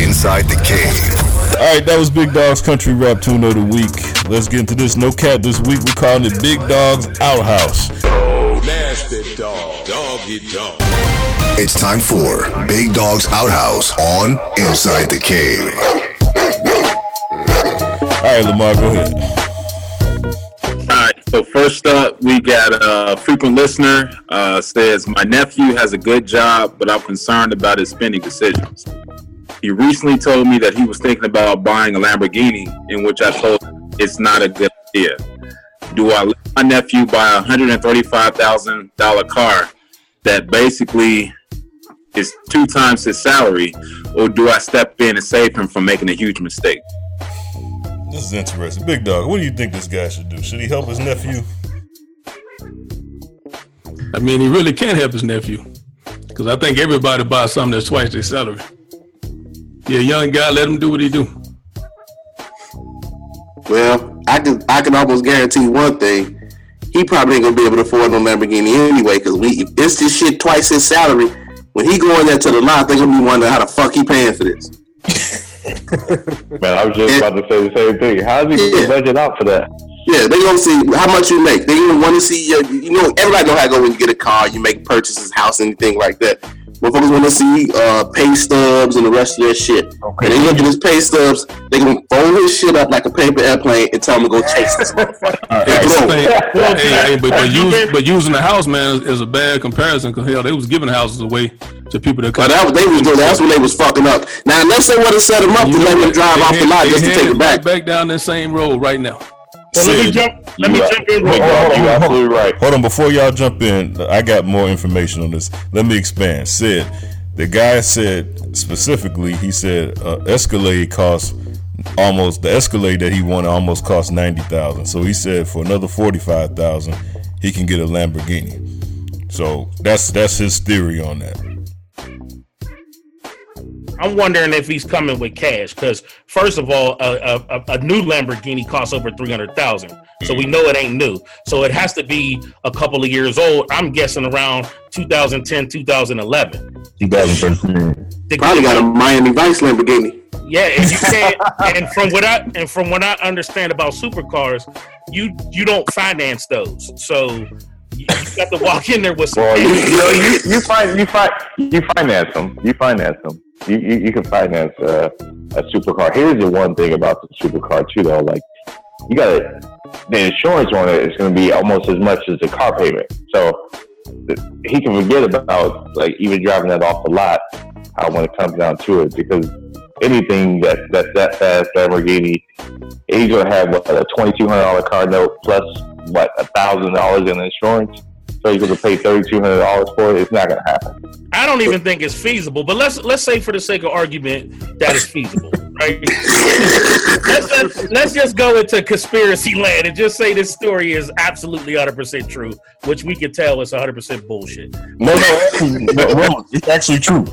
Inside the Cave. All right, that was Big Dog's Country Rap Tune of the Week. Let's get into this. No cat this week. We're calling it Big Dog's Outhouse. Nasty dog. Doggy dog. It's time for Big Dog's Outhouse on Inside the Cave. All right, Lamar, go ahead. All right. So first up, we got a frequent listener uh, says my nephew has a good job, but I'm concerned about his spending decisions. He recently told me that he was thinking about buying a Lamborghini, in which I told him it's not a good idea. Do I let my nephew buy a hundred and thirty-five thousand dollar car that basically is two times his salary, or do I step in and save him from making a huge mistake? This is interesting. Big dog, what do you think this guy should do? Should he help his nephew? I mean, he really can't help his nephew because I think everybody buys something that's twice their salary. Yeah, young guy, let him do what he do. Well, I can I can almost guarantee one thing. He probably ain't gonna be able to afford no Lamborghini anyway, because we if it's this shit twice his salary. When he going there to the lot, they gonna be wondering how the fuck he paying for this. Man, I was just about to say the same thing. How's he gonna budget out for that? Yeah, they gonna see how much you make. They gonna want to see your. You know, everybody know how it go when you get a car, you make purchases, house, anything like that. Motherfuckers want to see uh, pay stubs and the rest of their shit. Okay. And they look at his pay stubs, they gonna fold his shit up like a paper airplane and tell him to go chase this motherfucker. Hey, Bro. hey, hey, but, but, use, but using the house, man, is, is a bad comparison because hell, they was giving houses away to people that. But that was, they was doing. That's when they was fucking up. Now, unless they would have set him up to let him drive off the lot just to take it back. Back down that same road right now. Well, let me jump- let me You- jump in. Hold on, Hold on, absolutely right. Hold on, before y'all jump in, I got more information on this. Let me expand. Sid, the guy said specifically, he said uh, Escalade costs almost the Escalade that he wanted almost cost ninety thousand. So he said for another forty five thousand, he can get a Lamborghini. So that's that's his theory on that. I'm wondering if he's coming with cash because first of all, a, a, a new Lamborghini costs over three hundred thousand, so we know it ain't new. So it has to be a couple of years old. I'm guessing around 2010, 2011. 2013. Probably got a Miami Vice Lamborghini. Yeah, and you can't. and from what I and from what I understand about supercars, you you don't finance those. So you, you got to walk in there with some. Well, you, you know, you, you find you find you finance them. You finance them. You you, you can finance uh, a supercar. Here's the one thing about the supercar too, though. Like you got the insurance on it is going to be almost as much as the car payment. So he can forget about like even driving that off the lot uh, when it comes down to it because anything that that that fast Lamborghini, he's going to have what a twenty two hundred dollar car note plus what a thousand dollars in insurance. So he's going to pay thirty two hundred dollars for it. It's not going to happen. I don't even think it's feasible, but let's let's say for the sake of argument that it's feasible, right? let's, let's, let's just go into conspiracy land and just say this story is absolutely 100% true, which we can tell is 100% bullshit. No, no, actually, no, no, it's actually true.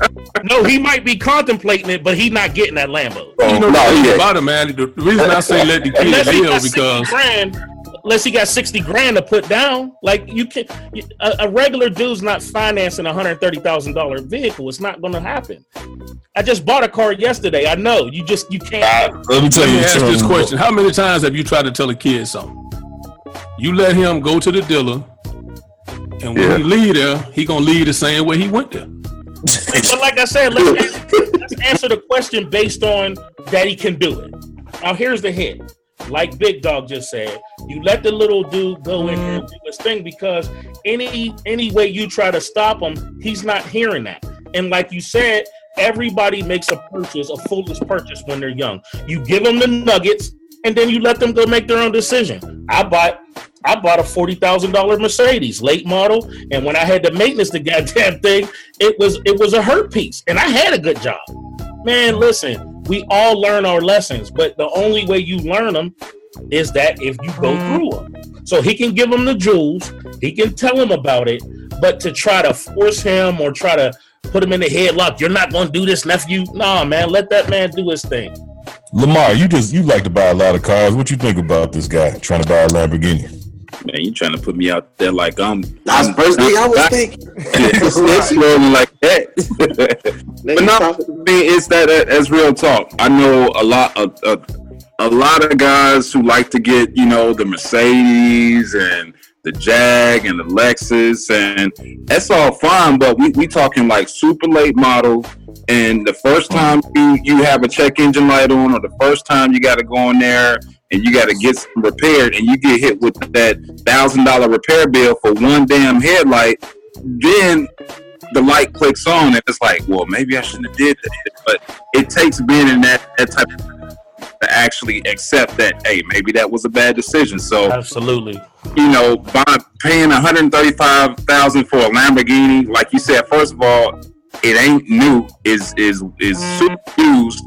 No, he might be contemplating it, but he's not getting that Lambo. You know the thing about it, man. The the reason I say let the kid Unless live because grand, unless he got 60 grand to put down, like you can, a, a regular dude's not financing a $130,000 vehicle. It's not going to happen. I just bought a car yesterday. I know you just, you can't. Ah, let me tell you. ask this question: How many times have you tried to tell a kid something? You let him go to the dealer, and when Yeah. he leave there, he gonna leave the same way he went there. But like I said, let's, let's answer the question based on that he can do it. Now here's the hit. Like Big Dog just said, you let the little dude go in here and mm-hmm. do his thing because any any way you try to stop him, he's not hearing that. And like you said, everybody makes a purchase, a foolish purchase when they're young. You give them the nuggets, and then you let them go make their own decision. I bought I bought a forty thousand dollar Mercedes, late model, and when I had to maintenance the goddamn thing, it was it was a hurt piece, and I had a good job. Man, listen, we all learn our lessons, but the only way you learn them is that if you go mm-hmm. through them. So he can give him the jewels, he can tell him about it, but to try to force him or try to put him in the headlock, you're not going to do this, nephew. Nah, man, let that man do his thing. Lamar, you just you like to buy a lot of cars. What you think about this guy trying to buy a Lamborghini? Man, you trying to put me out there like I'm. That's first thing I was thinking. It's rolling like that. but no, I mean, it's that as real talk. I know a lot of a, a lot of guys who like to get you know the Mercedes and the Jag and the Lexus, and that's all fine. But we we talking like super late model. And the first time you, you have a check engine light on, or the first time you got to go in there and you got to get some repaired, and you get hit with that thousand dollar repair bill for one damn headlight, then the light clicks on, and it's like, well, maybe I shouldn't have did that. But it takes being in that that type of to actually accept that, hey, maybe that was a bad decision. So absolutely, you know, by paying one hundred thirty five thousand for a Lamborghini, like you said, first of all, it ain't new. is is is super used,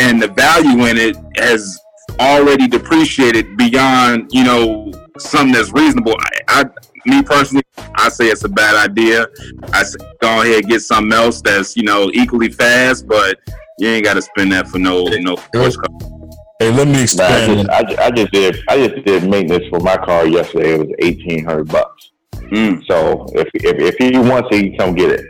and the value in it has already depreciated beyond you know something that's reasonable. I, I me personally, I say it's a bad idea. I say go ahead and get something else that's you know equally fast, but you ain't got to spend that for no no sports car. Hey, let me expand. I, just, I, I just did I just did maintenance for my car yesterday. It was eighteen hundred bucks. Mm. So if, if if he wants it, he can come get it.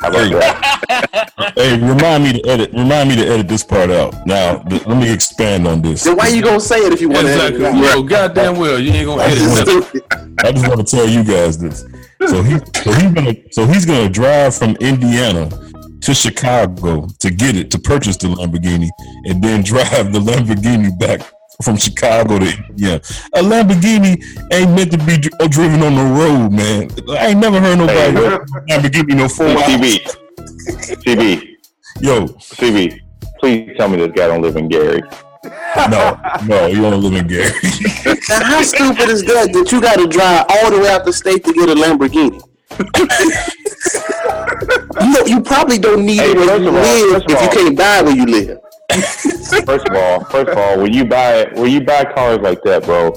How about that? hey, remind me to edit. Remind me to edit this part out. Now, th- let me expand on this. Then why you gonna say it if you want Exactly. to? Well, goddamn well, you ain't gonna I edit just, that. I just want to tell you guys this. So he, so he's gonna, so he's gonna drive from Indiana to Chicago to get it to purchase the Lamborghini, and then drive the Lamborghini back from Chicago to yeah. A Lamborghini ain't meant to be dri- uh, driven on the road, man. I ain't never heard nobody Hey, drive a Lamborghini no four CB. CB, Yo, CB, please tell me this guy don't live in Gary. No, no, you don't live in Gary. Now, how stupid is that that you got to drive all the way out the state to get a Lamborghini? You know, you probably don't need Hey, it where you all- live first of if you can't buy where you live. First of all, first of all, when you buy when you buy cars like that, bro,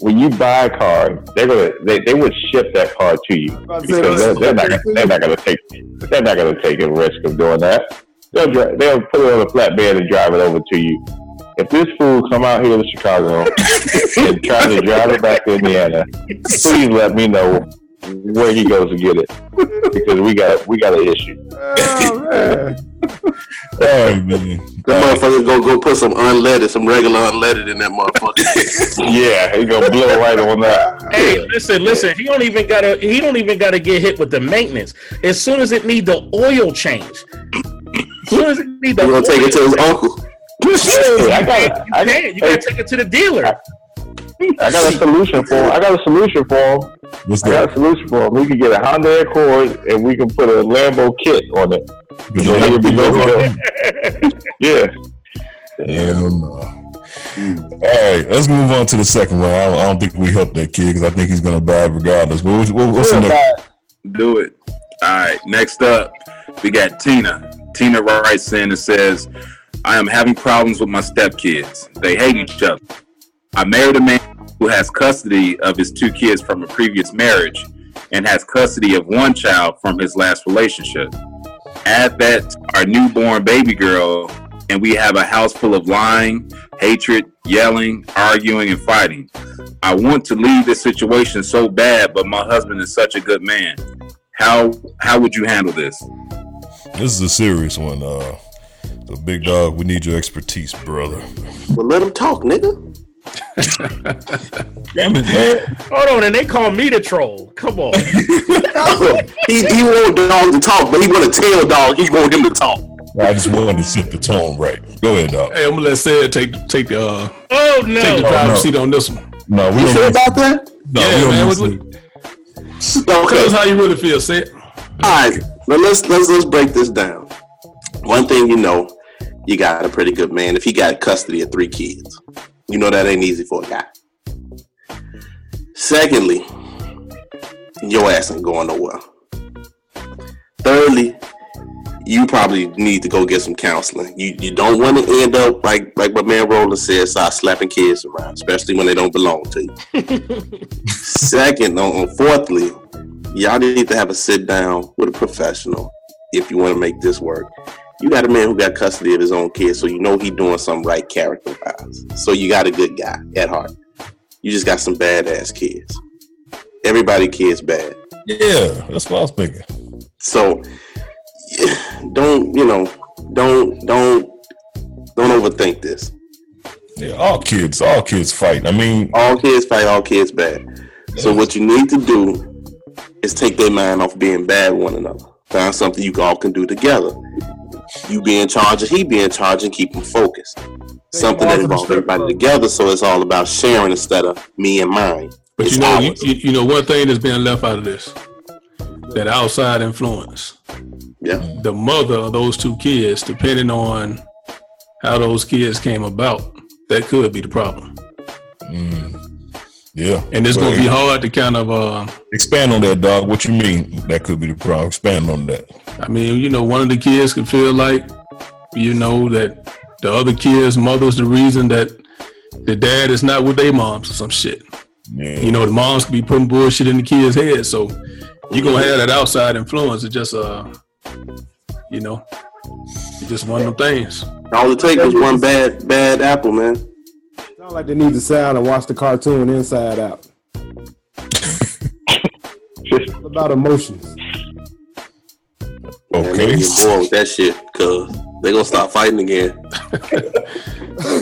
when you buy a car, they're gonna they, they would ship that car to you about to say, because they're, they're not gonna, they're not gonna take they're not gonna take a risk of doing that. They'll dri- they'll put it on a flatbed and drive it over to you. If this fool come out here to Chicago and try to drive it back to Indiana, please let me know where he goes to get it because we got we got an issue. Oh man. All right, man. That motherfucker gonna go put some unleaded, some regular unleaded in that motherfucker. Yeah, he gonna blow right on that. Hey, listen, listen. He don't even gotta. He don't even gotta get hit with the maintenance. As soon as it need the oil change, as soon as it need the, You gonna take it to his oil uncle? Hey, I got change, you can't. You gotta take it to the dealer. I got a solution for him. I got a solution for him. What's I got a solution for him. We can get a Honda Accord and we can put a Lambo kit on it. So he'll be no. Yeah. Hell no. All right, let's move on to the second one. I don't, I don't think we helped that kid because I think he's gonna buy it regardless. What, what, what's the next? Do it. All right. Next up, we got Tina. Tina writes in and says, I am having problems with my stepkids. They hate each other. I married a man who has custody of his two kids from a previous marriage and has custody of one child from his last relationship. Add that to our newborn baby girl, and we have a house full of lying, hatred, yelling, arguing, and fighting. I want to leave this situation so bad, but my husband is such a good man. How how would you handle this? This is a serious one. Uh, so big dog, we need your expertise, brother. Well, let him talk, nigga. Damn it, man. Hold on, and they call me the troll. Come on. he he want dog to talk, but he want to tell dog he want him to talk. I just wanted to set the tone right. Go ahead, dog. Hey, I'm gonna let Sid take take the uh, oh no take the Oh, no. seat on this one. No, we You don't. sure about that? No, yeah, we don't man. need What, to- what, tell us how you really feel, Sid. All right, now let's let's let's break this down. One thing you know, you got a pretty good man. If he got custody of three kids, you know that ain't easy for a guy. Secondly, your ass ain't going nowhere. Thirdly, you probably need to go get some counseling. You you don't want to end up like like my man Roland said, start slapping kids around, especially when they don't belong to you. Second, on, on fourthly, y'all need to have a sit down with a professional if you want to make this work. You got a man who got custody of his own kids, so you know he doing something right character wise. So you got a good guy at heart. You just got some badass kids. Everybody kids bad. Yeah, that's what I was thinking. So don't you know? Don't don't don't overthink this. Yeah, all kids, all kids fight. I mean, all kids fight, all kids bad. So what you need to do is take their mind off being bad one another. Find something you all can do together. You be in charge and he be in charge and keep them focused. Something that involves everybody together, so it's all about sharing instead of me and mine. But It's you know, you, you, you know, one thing that's being left out of this, that outside influence. Yeah. The mother of those two kids, depending on how those kids came about, that could be the problem. Mm. Yeah. And it's going to be hard to kind of uh, expand on that, dog. What you mean? That could be the problem. Expand on that. I mean, you know, one of the kids could feel like, you know, that the other kid's mother's the reason that the dad is not with their moms or some shit. You know, the moms could be putting bullshit in the kid's head. So you're gonna have that outside influence. It's just uh you know, it's just one of them things. All it takes was one bad bad apple, man. Sound like they need to sit down and watch the cartoon Inside Out. It's about emotions. Okay. get bored with that shit, cause they gonna stop fighting again.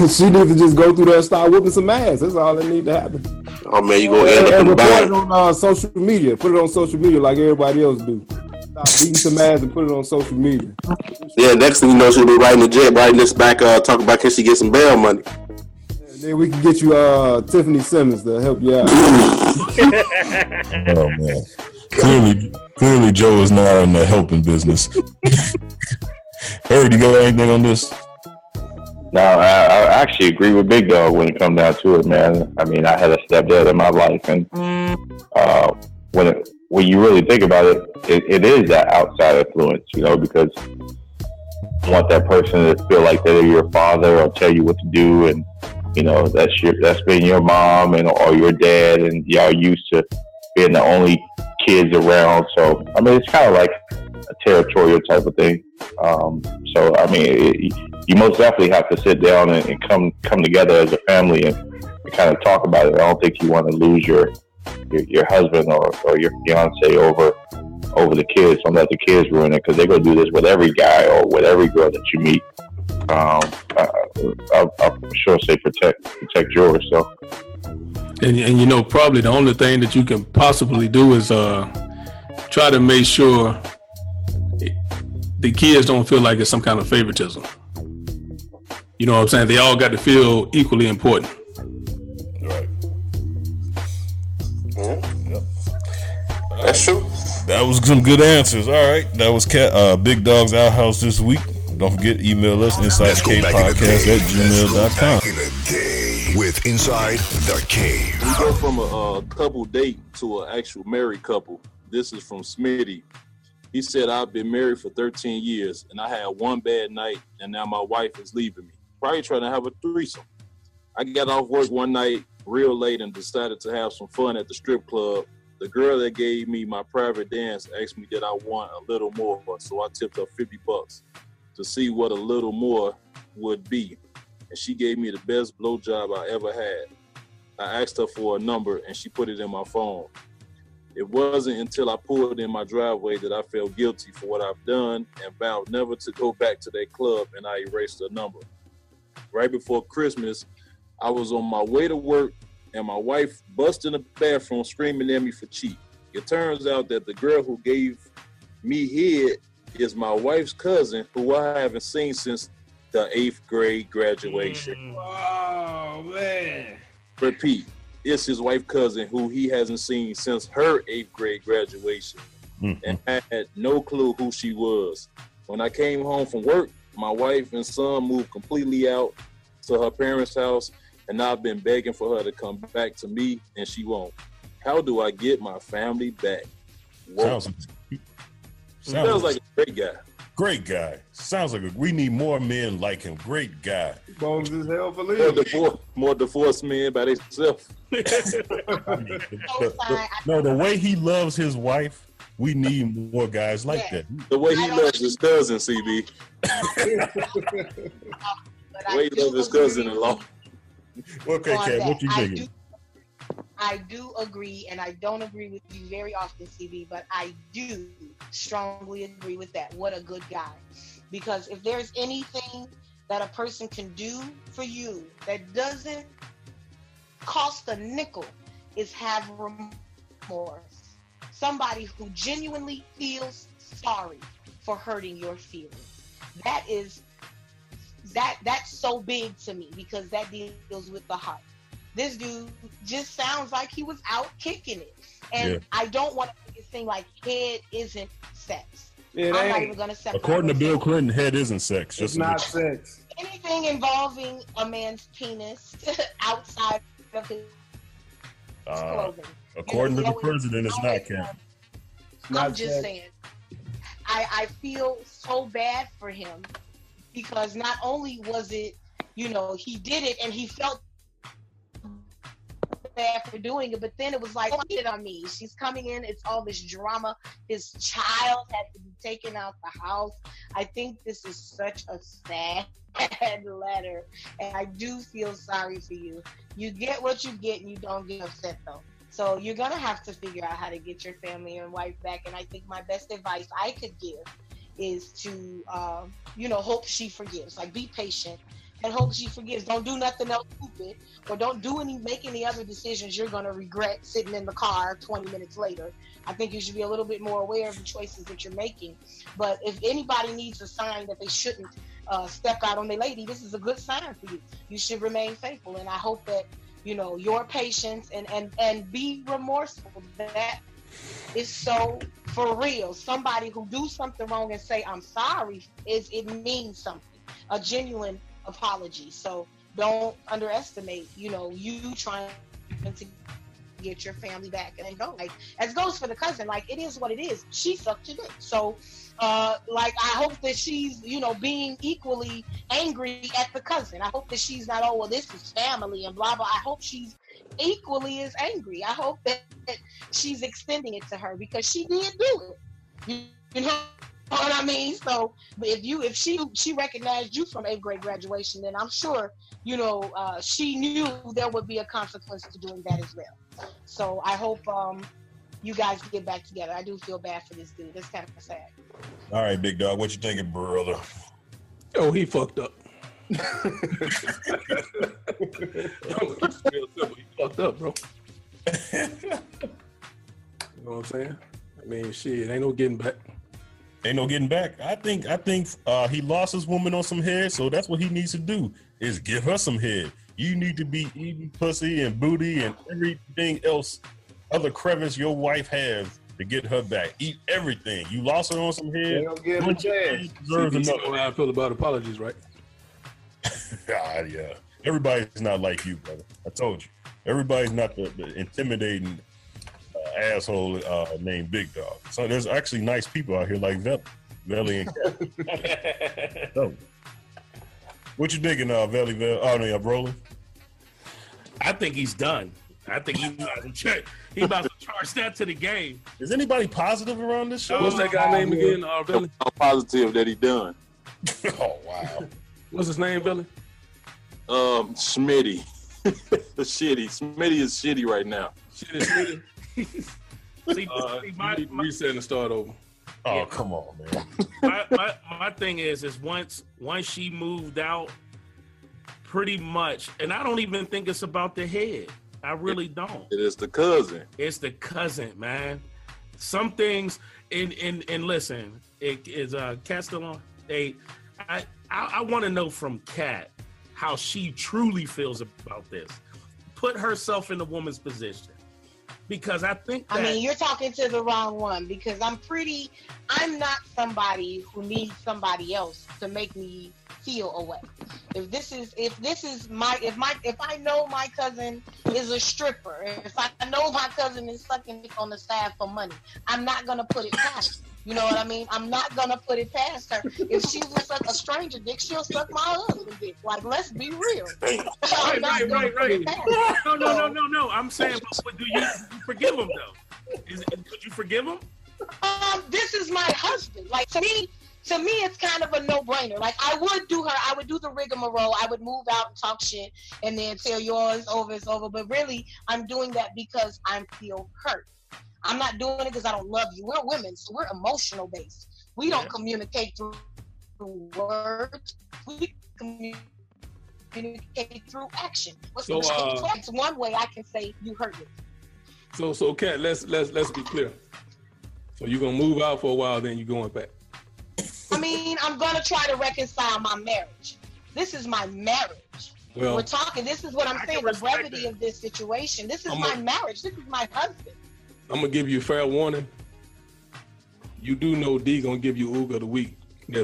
she needs to just go through there and start whooping some ass. That's all that need to happen. Oh man, you gonna and, end up and in the report back. it on uh, social media. Put it on social media like everybody else do. Stop beating some ass and put it on social media. Yeah, next thing you know, she'll be writing the jet, writing this back, uh, talking about can she get some bail money. And then we can get you uh, Tiffany Simmons to help you out. Oh man. Clearly, clearly, Joe is not in the helping business. Heard you got anything on this? No, I, I actually agree with Big Dog when it comes down to it, man. I mean, I had a stepdad in my life, and uh, when it, when you really think about it, it, it is that outside influence, you know, because you want that person to feel like they're your father or tell you what to do, and you know that's your that's been your mom and or your dad, and y'all used to being the only kids around. So I mean, it's kind of like a territorial type of thing. Um, so I mean, it, you most definitely have to sit down and, and come come together as a family and, and kind of talk about it. I don't think you want to lose your your, your husband or, or your fiance over over the kids. Don't let the kids ruin it because they're gonna do this with every guy or with every girl that you meet. Um, I, I'll, I'll sure say protect protect yours. So. And, and you know, probably the only thing that you can possibly do is uh, try to make sure the kids don't feel like it's some kind of favoritism. You know what I'm saying? They all got to feel equally important. Right. That's true. That was some good answers. All right. That was Cat uh, Big Dog's Outhouse this week. Don't forget, email us inside the cave podcast at gmail.com. With Inside the Cave. We go from a, a couple date to an actual married couple. This is from Smitty. He said, I've been married for 13 years and I had one bad night and now my wife is leaving me. Probably trying to have a threesome. I got off work one night real late and decided to have some fun at the strip club. The girl that gave me my private dance asked me that I want a little more, so I tipped her 50 bucks to see what a little more would be. And she gave me the best blowjob I ever had. I asked her for a number and she put it in my phone. It wasn't until I pulled in my driveway that I felt guilty for what I've done and vowed never to go back to that club and I erased the number. Right before Christmas, I was on my way to work and my wife busted in the bathroom screaming at me for cheat. It turns out that the girl who gave me head is my wife's cousin who I haven't seen since the eighth grade graduation. Oh man. Repeat, it's his wife cousin who he hasn't seen since her eighth grade graduation. Mm-hmm. And I had no clue who she was. When I came home from work, my wife and son moved completely out to her parents' house, and I've been begging for her to come back to me, and she won't. How do I get my family back? Whoa. Sounds, Sounds like a great guy. Great guy. Sounds like a, we need more men like him. Great guy. Bones as hell for More, divorce, more divorced men by themselves. No, the way he loves his wife, we need more guys like that. The way he loves his cousin, CB. the way he loves his cousin-in-law. Okay, on Kat, what you I thinking? I do agree, and I don't agree with you very often, CB, but I do strongly agree with that. What a good guy. Because if there's anything that a person can do for you that doesn't cost a nickel, is have remorse. Somebody who genuinely feels sorry for hurting your feelings. That is that that's so big to me because that deals with the heart. This dude just sounds like he was out kicking it. And Yeah. I don't want to make it seem like head isn't sex. It I'm not even gonna separate According to. Bill Clinton, head isn't sex. Just not sex. anything involving a man's penis outside of his Uh, clothing. according to the president, it's not Kat. I'm just saying. I, I feel so bad for him because not only was it, you know, he did it and he felt bad for doing it, but then it was like, oh, it on me. She's coming in. It's all this drama. His child had to be taken out the house. I think this is such a sad letter, and I do feel sorry for you. You get what you get, and you don't get upset though. So you're gonna have to figure out how to get your family and wife back. And I think my best advice I could give is to, um, you know, hope she forgives. Like be patient and hope she forgives. Don't do nothing else stupid, or don't do any make any other decisions you're gonna regret sitting in the car 20 minutes later. I think you should be a little bit more aware of the choices that you're making. But if anybody needs a sign that they shouldn't uh, step out on their lady, this is a good sign for you. You should remain faithful, and I hope that you know your patience and and and be remorseful. That is so for real. Somebody who do something wrong and say I'm sorry is it means something. A genuine apology. So don't underestimate. You know you trying to get your family back and go. Like as goes for the cousin, like it is what it is. She sucked your dick. So uh like I hope that she's, you know, being equally angry at the cousin. I hope that she's not, oh well this is family and blah blah. I hope she's equally as angry. I hope that, that she's extending it to her because she did do it. You, you know what I mean? So if you if she she recognized you from eighth grade graduation, then I'm sure you know uh, she knew there would be a consequence to doing that as well. So I hope um, you guys get back together. I do feel bad for this dude. That's kind of sad. All right, big dog, what you thinking, brother? Oh, he fucked up. he fucked up, bro. you know what I'm saying? I mean, shit, ain't no getting back. Ain't no getting back. I think I think uh, he lost his woman on some head, so that's what he needs to do is give her some head. You need to be eating pussy and booty and everything else, other crevice your wife has to get her back. Eat everything. You lost her on some head. don't give Bunch a chance. things deserves See, another. how I feel about apologies, right? Ah, yeah. Everybody's not like you, brother. I told you. Everybody's not the, the intimidating asshole uh, named Big Dog. So there's actually nice people out here like Vel- Velly and Kat. So, what you digging, uh, Velly? Vel- oh, no, yeah, Broly. I think he's done. I think he about to check. He about to charge that to the game. Is anybody positive around this show? What's that guy name again? Uh, Billy? I'm positive that he done. oh wow. What's his name, Billy? Um, Smitty. the shitty. Smitty is shitty right now. Shitty, Smitty. See, Uh, see, my, you need reset and start over. Oh, come on, man. my, my, my thing is is once once she moved out pretty much and i don't even think it's about the head. I really don't. It is the cousin. it's the cousin man. Some things and and, and listen it is uh castellon they i i, I want to know from kat how she truly feels about this. Put herself in the woman's position because i think that I mean, you're talking to the wrong one because I'm pretty. I'm not somebody who needs somebody else to make me feel away. If this is if this is my if my if I know my cousin is a stripper, if I know my cousin is sucking dick on the side for money, I'm not gonna put it past. her. You know what I mean? I'm not gonna put it past her. If she will suck a stranger dick, she'll suck my husband dick. Like, let's be real. Right, right, right, right. No, no, no, no, no. I'm saying, but, but do you, forgive him though? Is you forgive him? um, this is my husband. Like to me, to me, it's kind of a no-brainer. Like I would do her, I would do the rigmarole. I would move out and talk shit, and then tell you, "Oh, it's over, it's over." But really, I'm doing that because I feel hurt. I'm not doing it because I don't love you. We're women, so we're emotional based. We don't communicate through, words. We communicate through action. What's So, uh, It's one way I can say you hurt me. So, so, Kat, let's let's let's be clear. So you're gonna move out for a while, then you're going back. I mean, I'm gonna try to reconcile my marriage. This is my marriage. Well- We're talking. This is what I'm saying. The brevity of this situation. This is I'm my a- marriage. This is my husband. I'm gonna give you a fair warning. You do know D gonna give you Ooga the week.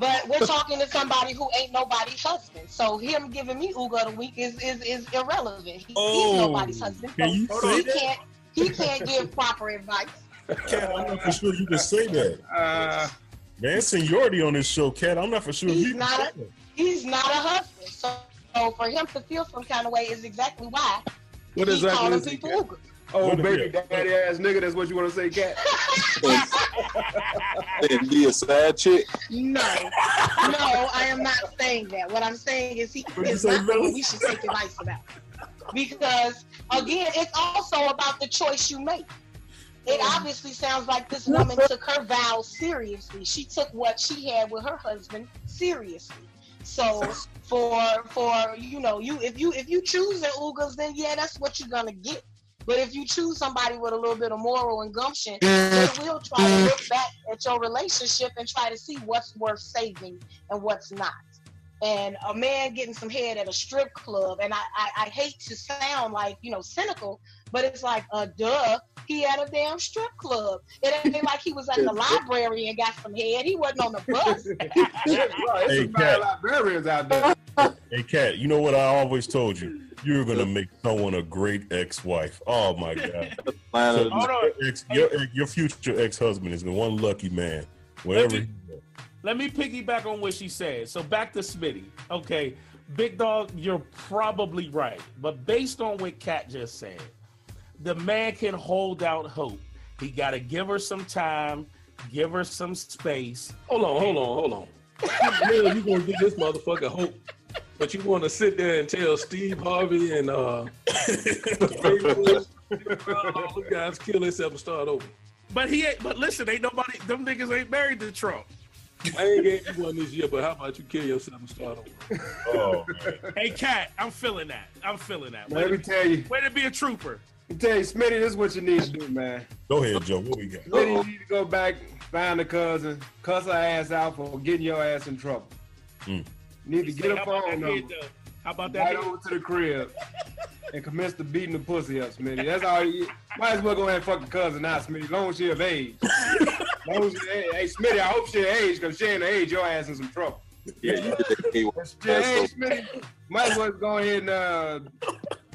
But we're talking to somebody who ain't nobody's husband. So him giving me Uga the week is is, is irrelevant. He, Oh, he's nobody's husband. So can he that? can't he can't give proper advice. Kat, I'm not for sure you can say that. Uh, Man, seniority on this show, Kat. I'm not for sure He's you not a that. he's not a husband. So, so for him to feel some kind of way is exactly why What he's exactly calling people Kat? Oh, What- baby yeah. daddy ass nigga. That's what you want to say, cat? And be a side chick. No, no, I am not saying that. What I'm saying is he What'd is not Billy? what we should take advice about. Because again, it's also about the choice you make. It obviously sounds like this woman took her vows seriously. She took what she had with her husband seriously. So for for you know you if you if you choose the Ugas, then yeah, that's what you're gonna get. But if you choose somebody with a little bit of moral and gumption, they will try to look back at your relationship and try to see what's worth saving and what's not. And a man getting some head at a strip club, and I, I, I hate to sound like, you know, cynical, but it's like, uh, duh, he at a damn strip club. It ain't like he was at the library and got some head. He wasn't on the bus. right, Hey, some bad Kat. librarians out there. Hey, Kat, you know what I always told you? You're gonna make someone a great ex-wife. Oh my god! So Hold on. your, ex, your, your future ex-husband is the one lucky man. Wherever Let me, let me piggyback on what she said. So back to Smitty. Okay, Big Dog, you're probably right. But based on what Kat just said, the man can hold out hope. He got to give her some time, give her some space. Hold on, hold on, hold on. man, you gonna give this motherfucker hope, but you want to sit there and tell Steve Harvey and uh, all the guys kill themselves and start over. But he ain't. But listen, ain't nobody. Them niggas ain't married to Trump. I ain't gave you one this year, but how about you kill yourself and start over? Oh, Hey, Kat, I'm feeling that. I'm feeling that. Let Way me to- tell you. Way to be a trooper. Let me tell you, Smitty, this is what you need to do, man. Go ahead, Joe. What we got? Smitty, you need to go back, find the cousin, cuss her ass out for getting your ass in trouble. Mm. You need to get Hey, a how phone number. kid, though? How about that? Right kid? over to the crib and commence to beating the pussy up, Smitty. That's all you might as well go ahead and fuck the cousin now, Smitty, as long as she of age. As long as she, hey, hey, Smitty, I hope she of age, because she ain't of age, your ass in some trouble. Yeah, you did that gay one. She of age, Smitty, might as well go ahead and uh,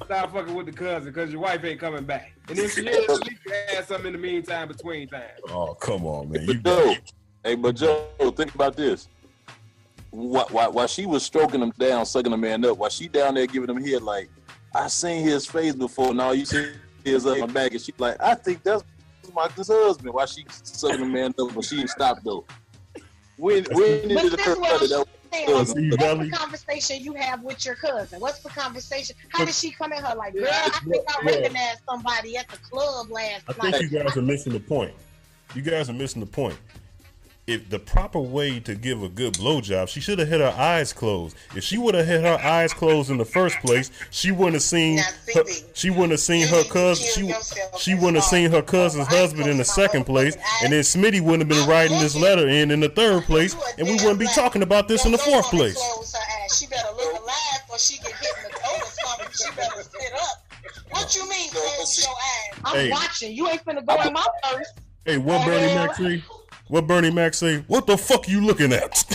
stop fucking with the cousin, because your wife ain't coming back. And if she is, at least you add something in the meantime between time. Oh, come on, man. You Joe, hey, but Joe, think about this. While, while, while she was stroking him down, sucking the man up, while she down there giving him head, like, I seen his face before. Now you see his up my back, and she like, I think that's my husband. While she sucking the man up, but she didn't stop though. When when did But it this occur is what I'm was saying. husband? What's the conversation you have with your cousin? What's the conversation? How did she come at her like, girl, I think I Yeah. recognized somebody at the club last night. I night. think you guys are missing the point. You guys are missing the point. If the proper way to give a good blowjob, she should have had her eyes closed. If she would have had her eyes closed in the first place, she wouldn't have seen. Her, she wouldn't have seen her cousin. She she wouldn't have seen her cousin's husband in the second place, and then Smitty wouldn't have been writing this letter in in the third place, and we wouldn't be talking about this in the fourth place. Close her ass. She better look alive or she get hit in the toe or. She better sit up. What you mean, close your ass? I'm Hey. watching. You ain't finna go in my purse. Hey, what Bernie Mac say? What Bernie Mac say? What the fuck you looking at?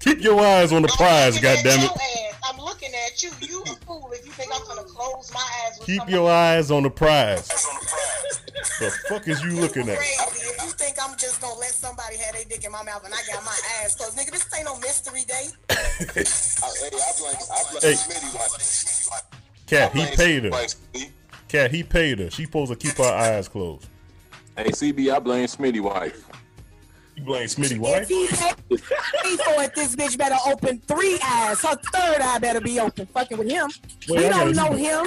Keep your eyes on the prize, goddammit. Ass. I'm looking at you. You a fool if you think I'm gonna close my eyes with Keep somebody your eyes on the prize. The fuck is you looking at? crazy. If you think I'm just gonna let somebody have their dick in my mouth and I got my eyes closed, nigga, this ain't no mystery date. I, hey, I blame, I blame Hey. Smitty. Kat, he paid her. Kat, he paid her. She supposed to keep her eyes closed. Hey, CB, I blame Smitty wife. You blame Smitty If wife? he paid for it, this bitch better open three eyes. Her third eye better be open. Fucking with him. Wait, we I don't gotta- know him.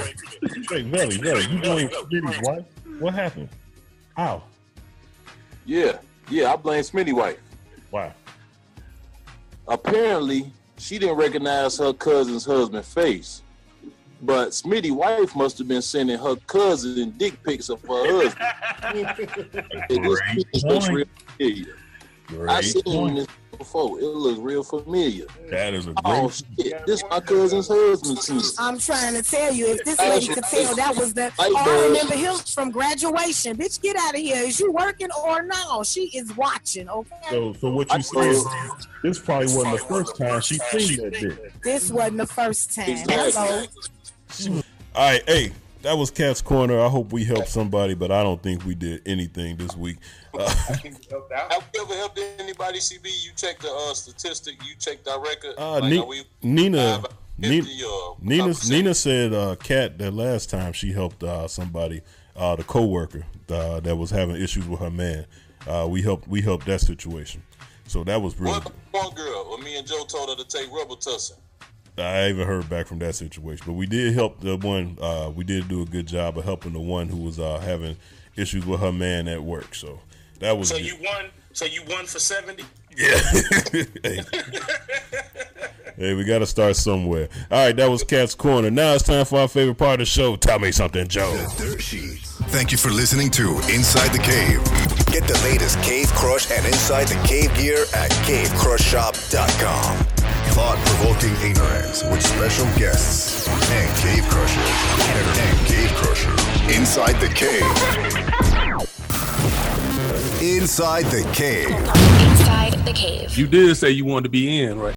Wait, Velly, Velly, you blame Smitty's wife? What happened? How? Yeah, yeah, I blame Smitty wife. Why? Apparently, she didn't recognize her cousin's husband's face. But Smitty wife must have been sending her cousin dick pics of her husband. It just looks real familiar. I seen point. this before. It looks real familiar. That is a Oh great. shit! This my cousin's husband too. I'm trying to tell you, if this lady could tell that was the. Oh, I remember him from graduation. Bitch, get out of here. Is you working or no? She is watching, okay? So, so what you saying? This probably wasn't the first time she seen that dick. This wasn't the first time. Hello. All right, hey, that was Kat's Corner. I hope we helped somebody, but I don't think we did anything this week. Uh, Have you ever helped anybody, CB? You check the uh, statistic. You check the record. uh, Like, Ni- we- Nina, Nina, 50, uh, Nina. Nina said, uh, Kat, that last time she helped uh, somebody, uh, the coworker uh, that was having issues with her man. Uh, we helped, we helped that situation. So that was really. What one girl? When me and Joe told her to take Robitussin. I haven't heard back from that situation, but we did help the one. Uh, we did do a good job of helping the one who was uh, having issues with her man at work. So that was So good. you won. So you won for seventy. Yeah. hey. Hey, we got to start somewhere. All right, that was Kat's Corner. Now it's time for our favorite part of the show. Tell me something, Joe. Thank you for listening to Inside the Cave. Get the latest Cave Crush and Inside the Cave gear at cavecrushshop.com. Thought provoking ignorance with special guests and Cave Crusher. And Cave Crusher. Inside the Cave. Inside the Cave. Inside the cave. You did say you wanted to be in, right?